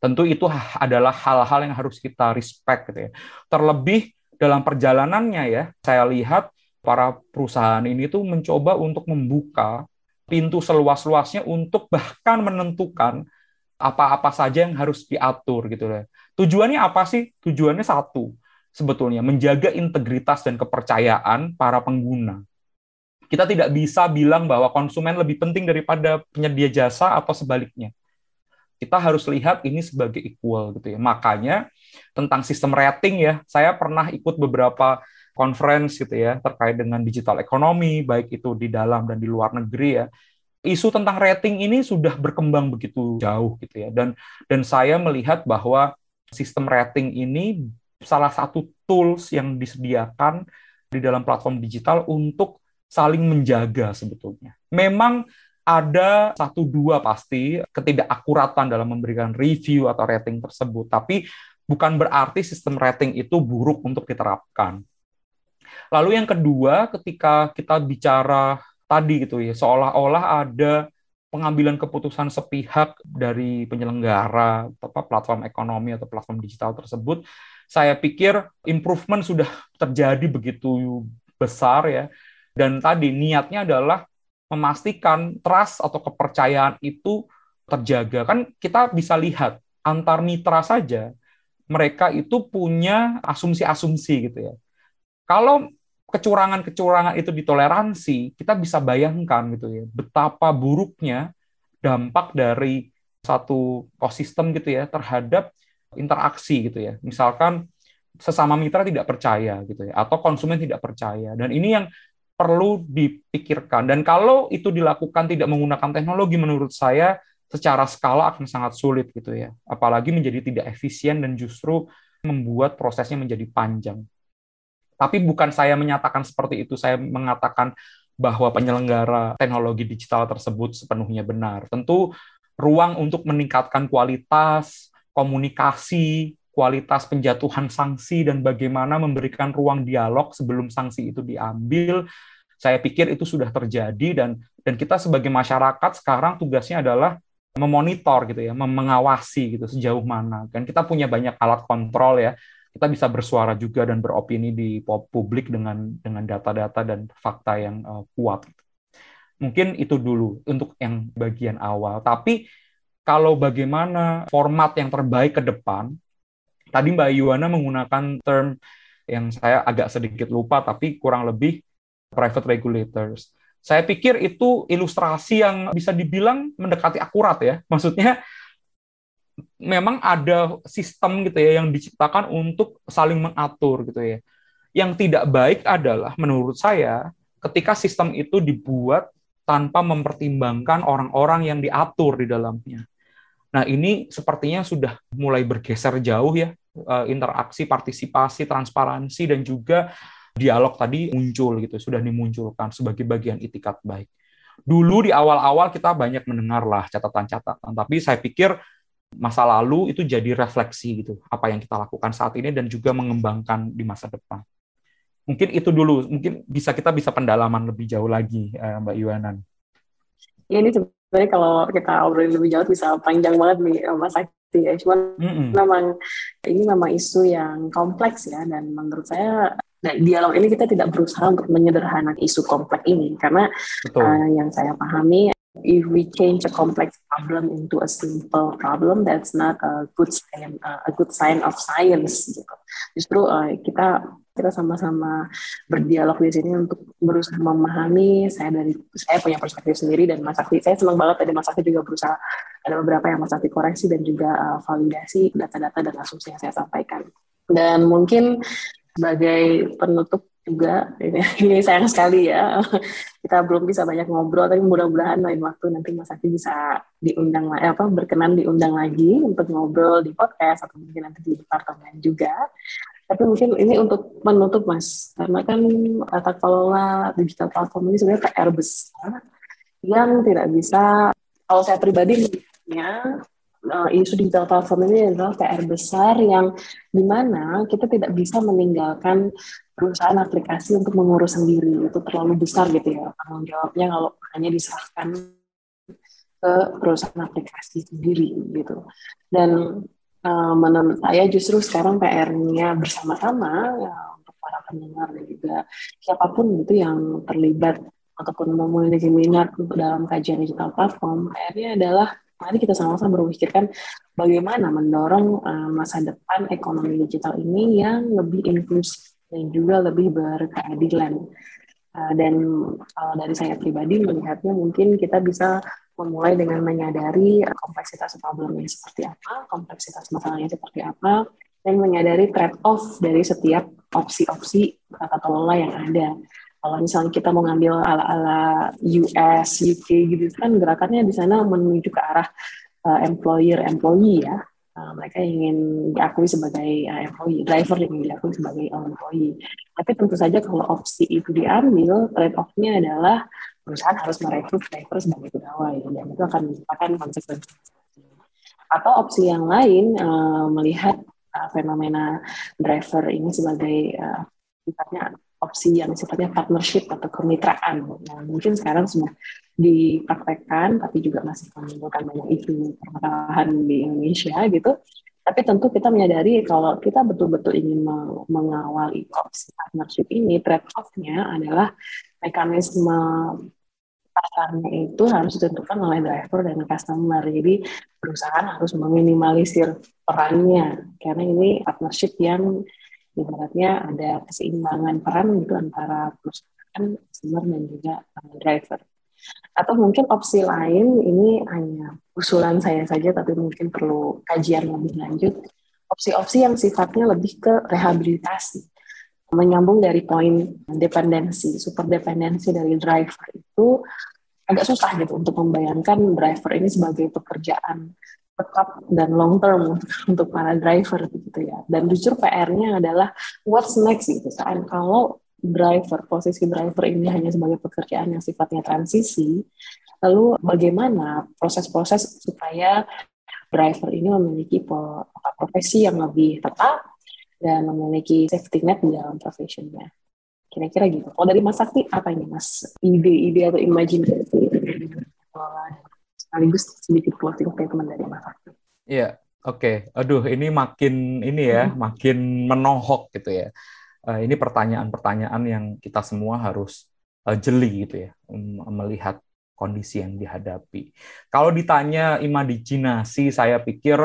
Speaker 2: Tentu itu adalah hal-hal yang harus kita respect gitu ya. Terlebih dalam perjalanannya ya, saya lihat para perusahaan ini tuh mencoba untuk membuka pintu seluas-luasnya untuk bahkan menentukan apa-apa saja yang harus diatur gitu ya. Tujuannya apa sih? Tujuannya satu, sebetulnya menjaga integritas dan kepercayaan para pengguna. Kita tidak bisa bilang bahwa konsumen lebih penting daripada penyedia jasa atau sebaliknya kita harus lihat ini sebagai equal gitu ya. Makanya tentang sistem rating ya, saya pernah ikut beberapa conference gitu ya terkait dengan digital ekonomi baik itu di dalam dan di luar negeri ya. Isu tentang rating ini sudah berkembang begitu jauh gitu ya. Dan dan saya melihat bahwa sistem rating ini salah satu tools yang disediakan di dalam platform digital untuk saling menjaga sebetulnya. Memang ada satu dua pasti ketidakakuratan dalam memberikan review atau rating tersebut, tapi bukan berarti sistem rating itu buruk untuk diterapkan. Lalu yang kedua, ketika kita bicara tadi gitu ya, seolah-olah ada pengambilan keputusan sepihak dari penyelenggara apa platform ekonomi atau platform digital tersebut, saya pikir improvement sudah terjadi begitu besar ya. Dan tadi niatnya adalah memastikan trust atau kepercayaan itu terjaga. Kan kita bisa lihat antar mitra saja mereka itu punya asumsi-asumsi gitu ya. Kalau kecurangan-kecurangan itu ditoleransi, kita bisa bayangkan gitu ya, betapa buruknya dampak dari satu ekosistem gitu ya terhadap interaksi gitu ya. Misalkan sesama mitra tidak percaya gitu ya atau konsumen tidak percaya. Dan ini yang perlu dipikirkan. Dan kalau itu dilakukan tidak menggunakan teknologi, menurut saya secara skala akan sangat sulit gitu ya. Apalagi menjadi tidak efisien dan justru membuat prosesnya menjadi panjang. Tapi bukan saya menyatakan seperti itu, saya mengatakan bahwa penyelenggara teknologi digital tersebut sepenuhnya benar. Tentu ruang untuk meningkatkan kualitas komunikasi, kualitas penjatuhan sanksi dan bagaimana memberikan ruang dialog sebelum sanksi itu diambil saya pikir itu sudah terjadi dan dan kita sebagai masyarakat sekarang tugasnya adalah memonitor gitu ya, mengawasi gitu sejauh mana. Dan kita punya banyak alat kontrol ya. Kita bisa bersuara juga dan beropini di publik dengan dengan data-data dan fakta yang uh, kuat. Mungkin itu dulu untuk yang bagian awal. Tapi kalau bagaimana format yang terbaik ke depan, tadi Mbak Yuwana menggunakan term yang saya agak sedikit lupa tapi kurang lebih private regulators. Saya pikir itu ilustrasi yang bisa dibilang mendekati akurat ya. Maksudnya memang ada sistem gitu ya yang diciptakan untuk saling mengatur gitu ya. Yang tidak baik adalah menurut saya ketika sistem itu dibuat tanpa mempertimbangkan orang-orang yang diatur di dalamnya. Nah, ini sepertinya sudah mulai bergeser jauh ya eh, interaksi, partisipasi, transparansi dan juga dialog tadi muncul gitu, sudah dimunculkan sebagai bagian itikat baik. Dulu di awal-awal kita banyak mendengar lah catatan-catatan, tapi saya pikir masa lalu itu jadi refleksi gitu, apa yang kita lakukan saat ini dan juga mengembangkan di masa depan. Mungkin itu dulu, mungkin bisa kita bisa pendalaman lebih jauh lagi, eh, Mbak Yuanan.
Speaker 1: Ya, ini sebenarnya kalau kita obrolin lebih jauh bisa panjang banget nih, Mas Sakti ya. Cuman mm -hmm. memang ini memang isu yang kompleks ya, dan menurut saya Nah, dialog ini kita tidak berusaha untuk menyederhanakan isu kompleks ini karena uh, yang saya pahami if we change a complex problem into a simple problem that's not a good sign uh, a good sign of science gitu. Justru uh, kita kita sama-sama berdialog di sini untuk berusaha memahami saya dari saya punya perspektif sendiri dan Mas Sakti saya senang banget tadi Mas Sakti juga berusaha ada beberapa yang Mas Sakti koreksi dan juga uh, validasi data-data dan asumsi yang saya sampaikan dan mungkin sebagai penutup juga. Ini, ini sayang sekali ya. Kita belum bisa banyak ngobrol, tapi mudah-mudahan lain waktu nanti Mas Aki bisa diundang eh, apa berkenan diundang lagi untuk ngobrol di podcast atau mungkin nanti di departemen juga. Tapi mungkin ini untuk menutup Mas, karena kan tata kelola digital platform ini sebenarnya PR besar yang tidak bisa, kalau saya pribadi melihatnya uh, isu digital platform ini adalah PR besar yang di mana kita tidak bisa meninggalkan perusahaan aplikasi untuk mengurus sendiri. Itu terlalu besar gitu ya tanggung jawabnya kalau hanya diserahkan ke perusahaan aplikasi sendiri gitu. Dan uh, menurut saya justru sekarang PR-nya bersama-sama ya, untuk para pendengar dan juga siapa pun gitu yang terlibat ataupun memiliki minat dalam kajian digital platform PR-nya adalah mari kita sama-sama berpikirkan bagaimana mendorong uh, masa depan ekonomi digital ini yang lebih inklusif dan juga lebih berkeadilan. Uh, dan uh, dari saya pribadi melihatnya mungkin kita bisa memulai dengan menyadari kompleksitas problemnya seperti apa, kompleksitas masalahnya seperti apa, dan menyadari trade-off dari setiap opsi-opsi tata kelola yang ada kalau misalnya kita mau ngambil ala-ala US, UK gitu kan gerakannya di sana menuju ke arah uh, employer-employee ya. Uh, mereka ingin diakui sebagai uh, employee, driver yang diakui sebagai employee. Tapi tentu saja kalau opsi itu diambil, trade-off-nya adalah perusahaan harus merekrut driver sebagai pegawai dan itu akan merupakan konsekuensi. Atau opsi yang lain uh, melihat uh, fenomena driver ini sebagai uh, opsi yang sifatnya partnership atau kemitraan. Nah, mungkin sekarang sudah dipraktekkan, tapi juga masih menimbulkan banyak isu permasalahan di Indonesia gitu. Tapi tentu kita menyadari kalau kita betul-betul ingin mengawal opsi partnership ini, trade-off-nya adalah mekanisme pasarnya itu harus ditentukan oleh driver dan customer. Jadi perusahaan harus meminimalisir perannya karena ini partnership yang ibaratnya ada keseimbangan peran gitu antara perusahaan, customer dan juga uh, driver. Atau mungkin opsi lain ini hanya usulan saya saja tapi mungkin perlu kajian lebih lanjut. Opsi-opsi yang sifatnya lebih ke rehabilitasi. Menyambung dari poin dependensi, super dependensi dari driver itu agak susah gitu untuk membayangkan driver ini sebagai pekerjaan tetap dan long term untuk, para driver gitu ya. Dan justru PR-nya adalah what's next gitu. Kan kalau driver posisi driver ini hanya sebagai pekerjaan yang sifatnya transisi, lalu bagaimana proses-proses supaya driver ini memiliki profesi yang lebih tetap dan memiliki safety net di dalam profesinya. Kira-kira gitu. Kalau dari Mas Sakti, apa ini Mas? Ide-ide atau imajinasi sekaligus sedikit closing statement dari Mas Fakih.
Speaker 2: Iya, oke. Okay. Aduh, ini makin ini ya, hmm. makin menohok gitu ya. Uh, ini pertanyaan-pertanyaan yang kita semua harus uh, jeli gitu ya, um, melihat kondisi yang dihadapi. Kalau ditanya imajinasi, saya pikir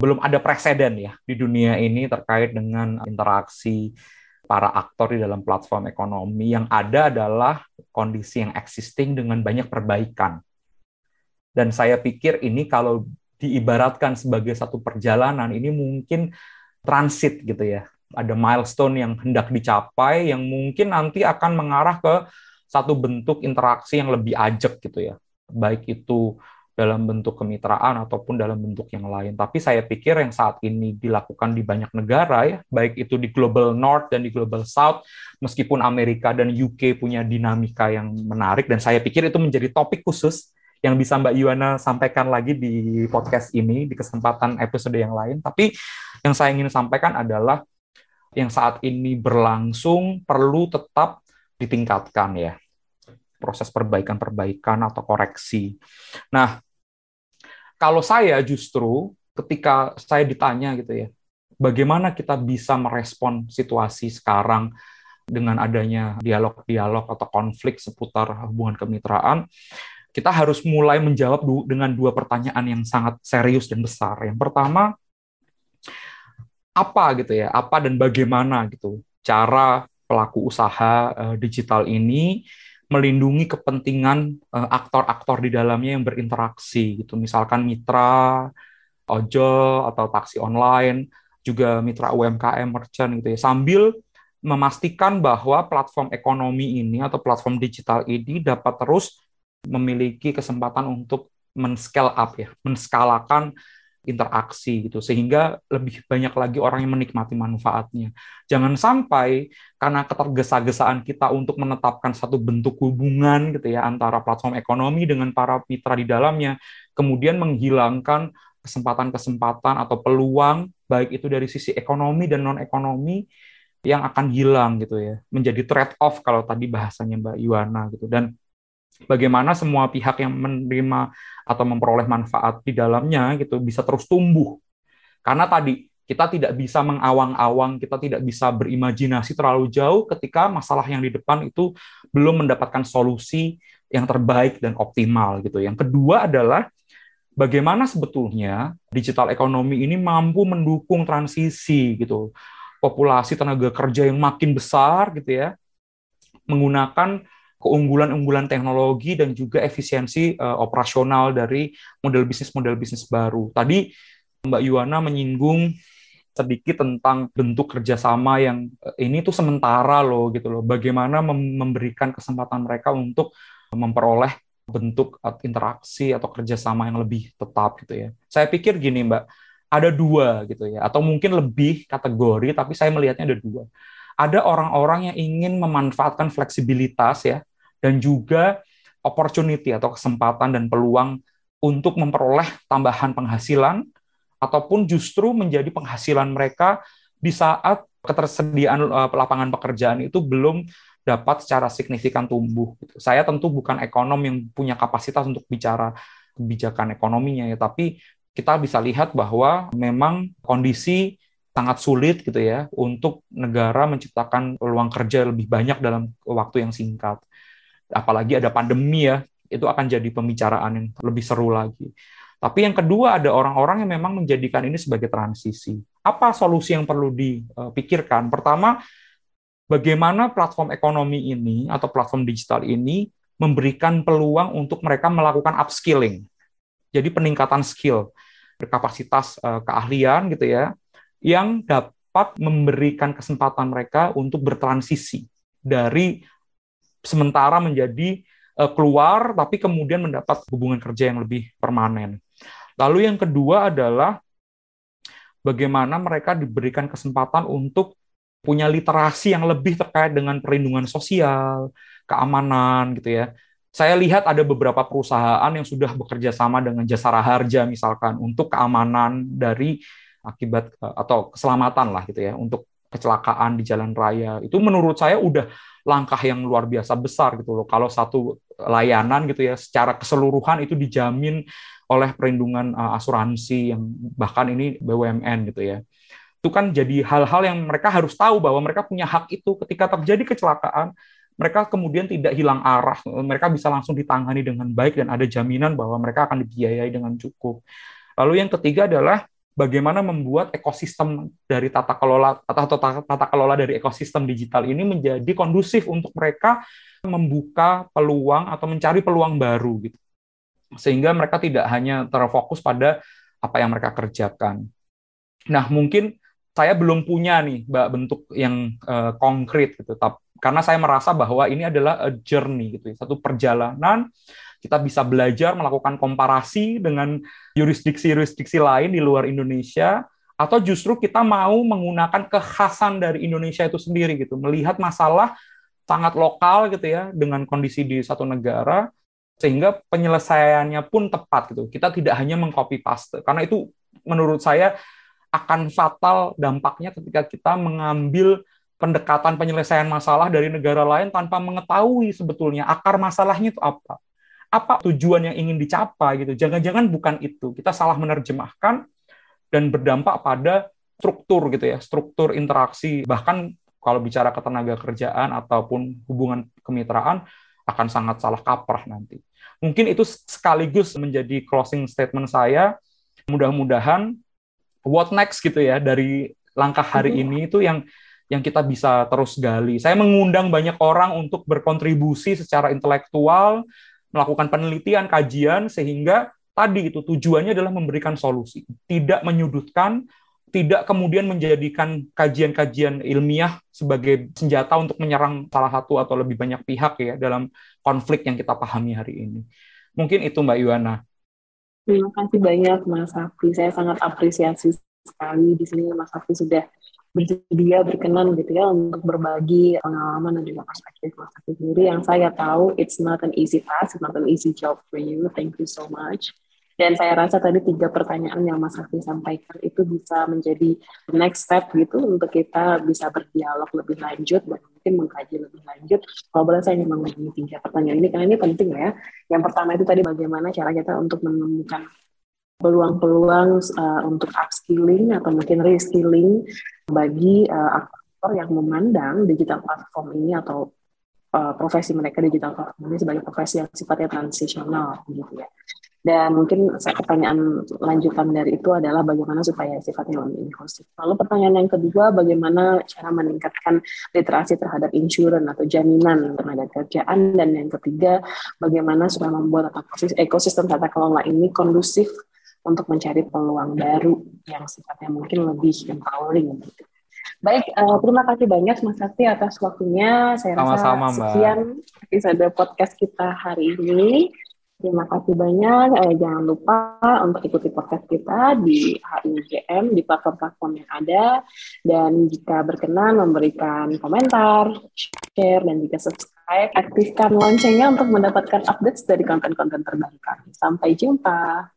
Speaker 2: belum ada presiden ya di dunia ini terkait dengan interaksi para aktor di dalam platform ekonomi. Yang ada adalah kondisi yang existing dengan banyak perbaikan dan saya pikir ini kalau diibaratkan sebagai satu perjalanan, ini mungkin transit gitu ya. Ada milestone yang hendak dicapai yang mungkin nanti akan mengarah ke satu bentuk interaksi yang lebih ajak gitu ya. Baik itu dalam bentuk kemitraan ataupun dalam bentuk yang lain. Tapi saya pikir yang saat ini dilakukan di banyak negara ya, baik itu di global north dan di global south, meskipun Amerika dan UK punya dinamika yang menarik dan saya pikir itu menjadi topik khusus yang bisa Mbak Yuana sampaikan lagi di podcast ini di kesempatan episode yang lain. Tapi yang saya ingin sampaikan adalah yang saat ini berlangsung perlu tetap ditingkatkan ya proses perbaikan-perbaikan atau koreksi. Nah, kalau saya justru ketika saya ditanya gitu ya, bagaimana kita bisa merespon situasi sekarang dengan adanya dialog-dialog atau konflik seputar hubungan kemitraan, kita harus mulai menjawab dengan dua pertanyaan yang sangat serius dan besar. Yang pertama, apa gitu ya, apa dan bagaimana gitu cara pelaku usaha uh, digital ini melindungi kepentingan uh, aktor-aktor di dalamnya yang berinteraksi gitu. Misalkan mitra ojol atau taksi online, juga mitra UMKM merchant gitu ya. Sambil memastikan bahwa platform ekonomi ini atau platform digital ini dapat terus memiliki kesempatan untuk men-scale up ya, menskalakan interaksi gitu. Sehingga lebih banyak lagi orang yang menikmati manfaatnya. Jangan sampai karena ketergesa-gesaan kita untuk menetapkan satu bentuk hubungan gitu ya antara platform ekonomi dengan para mitra di dalamnya kemudian menghilangkan kesempatan-kesempatan atau peluang baik itu dari sisi ekonomi dan non ekonomi yang akan hilang gitu ya. Menjadi trade off kalau tadi bahasanya Mbak Yuwana gitu. Dan bagaimana semua pihak yang menerima atau memperoleh manfaat di dalamnya gitu bisa terus tumbuh. Karena tadi kita tidak bisa mengawang-awang, kita tidak bisa berimajinasi terlalu jauh ketika masalah yang di depan itu belum mendapatkan solusi yang terbaik dan optimal gitu. Yang kedua adalah bagaimana sebetulnya digital ekonomi ini mampu mendukung transisi gitu. Populasi tenaga kerja yang makin besar gitu ya menggunakan keunggulan-unggulan teknologi dan juga efisiensi uh, operasional dari model bisnis-model bisnis baru. Tadi Mbak Yuwana menyinggung sedikit tentang bentuk kerjasama yang uh, ini tuh sementara loh gitu loh. Bagaimana mem memberikan kesempatan mereka untuk memperoleh bentuk interaksi atau kerjasama yang lebih tetap gitu ya. Saya pikir gini Mbak, ada dua gitu ya, atau mungkin lebih kategori, tapi saya melihatnya ada dua ada orang-orang yang ingin memanfaatkan fleksibilitas ya dan juga opportunity atau kesempatan dan peluang untuk memperoleh tambahan penghasilan ataupun justru menjadi penghasilan mereka di saat ketersediaan uh, lapangan pekerjaan itu belum dapat secara signifikan tumbuh. Gitu. Saya tentu bukan ekonom yang punya kapasitas untuk bicara kebijakan ekonominya ya, tapi kita bisa lihat bahwa memang kondisi sangat sulit gitu ya untuk negara menciptakan peluang kerja lebih banyak dalam waktu yang singkat. Apalagi ada pandemi ya, itu akan jadi pembicaraan yang lebih seru lagi. Tapi yang kedua ada orang-orang yang memang menjadikan ini sebagai transisi. Apa solusi yang perlu dipikirkan? Pertama, bagaimana platform ekonomi ini atau platform digital ini memberikan peluang untuk mereka melakukan upskilling. Jadi peningkatan skill, berkapasitas eh, keahlian gitu ya, yang dapat memberikan kesempatan mereka untuk bertransisi dari sementara menjadi uh, keluar tapi kemudian mendapat hubungan kerja yang lebih permanen. Lalu yang kedua adalah bagaimana mereka diberikan kesempatan untuk punya literasi yang lebih terkait dengan perlindungan sosial, keamanan gitu ya. Saya lihat ada beberapa perusahaan yang sudah bekerja sama dengan Jasara Harja misalkan untuk keamanan dari akibat eh, atau keselamatan lah gitu ya untuk kecelakaan di jalan raya. Itu menurut saya udah langkah yang luar biasa besar gitu loh. Kalau satu layanan gitu ya secara keseluruhan itu dijamin oleh perlindungan uh, asuransi yang bahkan ini BUMN gitu ya. Itu kan jadi hal-hal yang mereka harus tahu bahwa mereka punya hak itu. Ketika terjadi kecelakaan mereka kemudian tidak hilang arah. Mereka bisa langsung ditangani dengan baik dan ada jaminan bahwa mereka akan dibiayai dengan cukup. Lalu yang ketiga adalah bagaimana membuat ekosistem dari tata kelola atau tata, tata kelola dari ekosistem digital ini menjadi kondusif untuk mereka membuka peluang atau mencari peluang baru gitu. Sehingga mereka tidak hanya terfokus pada apa yang mereka kerjakan. Nah, mungkin saya belum punya nih Mbak bentuk yang uh, konkret gitu. Tapi karena saya merasa bahwa ini adalah a journey gitu, ya, satu perjalanan kita bisa belajar melakukan komparasi dengan yurisdiksi-yurisdiksi lain di luar Indonesia atau justru kita mau menggunakan kekhasan dari Indonesia itu sendiri gitu. Melihat masalah sangat lokal gitu ya dengan kondisi di satu negara sehingga penyelesaiannya pun tepat gitu. Kita tidak hanya mengcopy paste karena itu menurut saya akan fatal dampaknya ketika kita mengambil pendekatan penyelesaian masalah dari negara lain tanpa mengetahui sebetulnya akar masalahnya itu apa apa tujuan yang ingin dicapai gitu. Jangan-jangan bukan itu. Kita salah menerjemahkan dan berdampak pada struktur gitu ya, struktur interaksi bahkan kalau bicara ketenaga kerjaan ataupun hubungan kemitraan akan sangat salah kaprah nanti. Mungkin itu sekaligus menjadi closing statement saya. Mudah-mudahan what next gitu ya dari langkah hari mm-hmm. ini itu yang yang kita bisa terus gali. Saya mengundang banyak orang untuk berkontribusi secara intelektual, melakukan penelitian, kajian, sehingga tadi itu tujuannya adalah memberikan solusi, tidak menyudutkan, tidak kemudian menjadikan kajian-kajian ilmiah sebagai senjata untuk menyerang salah satu atau lebih banyak pihak ya dalam konflik yang kita pahami hari ini. Mungkin itu Mbak Yuana.
Speaker 1: Terima kasih banyak Mas Hafi. Saya sangat apresiasi sekali di sini Mas Hafi sudah bersedia berkenan gitu ya untuk berbagi pengalaman dan juga perspektif Mas Hafi sendiri yang saya tahu it's not an easy task, it's not an easy job for you. Thank you so much. Dan saya rasa tadi tiga pertanyaan yang Mas Hafi sampaikan itu bisa menjadi next step gitu untuk kita bisa berdialog lebih lanjut dan mungkin mengkaji lebih lanjut. Kalau boleh saya ingin mengulangi tiga pertanyaan ini karena ini penting ya. Yang pertama itu tadi bagaimana cara kita untuk menemukan peluang-peluang uh, untuk upskilling atau mungkin reskilling bagi uh, aktor yang memandang digital platform ini atau uh, profesi mereka digital platform ini sebagai profesi yang sifatnya transisional gitu ya. Dan mungkin pertanyaan lanjutan dari itu adalah bagaimana supaya sifatnya lebih inklusif. Lalu pertanyaan yang kedua, bagaimana cara meningkatkan literasi terhadap insurance atau jaminan tenaga kerjaan. Dan yang ketiga, bagaimana supaya membuat ekosistem tata kelola ini kondusif untuk mencari peluang baru yang sifatnya mungkin lebih empowering. Gitu. Baik, uh, terima kasih banyak Mas Sakti atas waktunya. Saya rasa Sama-sama, sekian episode podcast kita hari ini. Terima kasih banyak. Eh, jangan lupa untuk ikuti podcast kita di HIGM, di platform-platform yang ada. Dan jika berkenan memberikan komentar, share, dan juga subscribe, aktifkan loncengnya untuk mendapatkan update dari konten-konten terbaru kami. Sampai jumpa.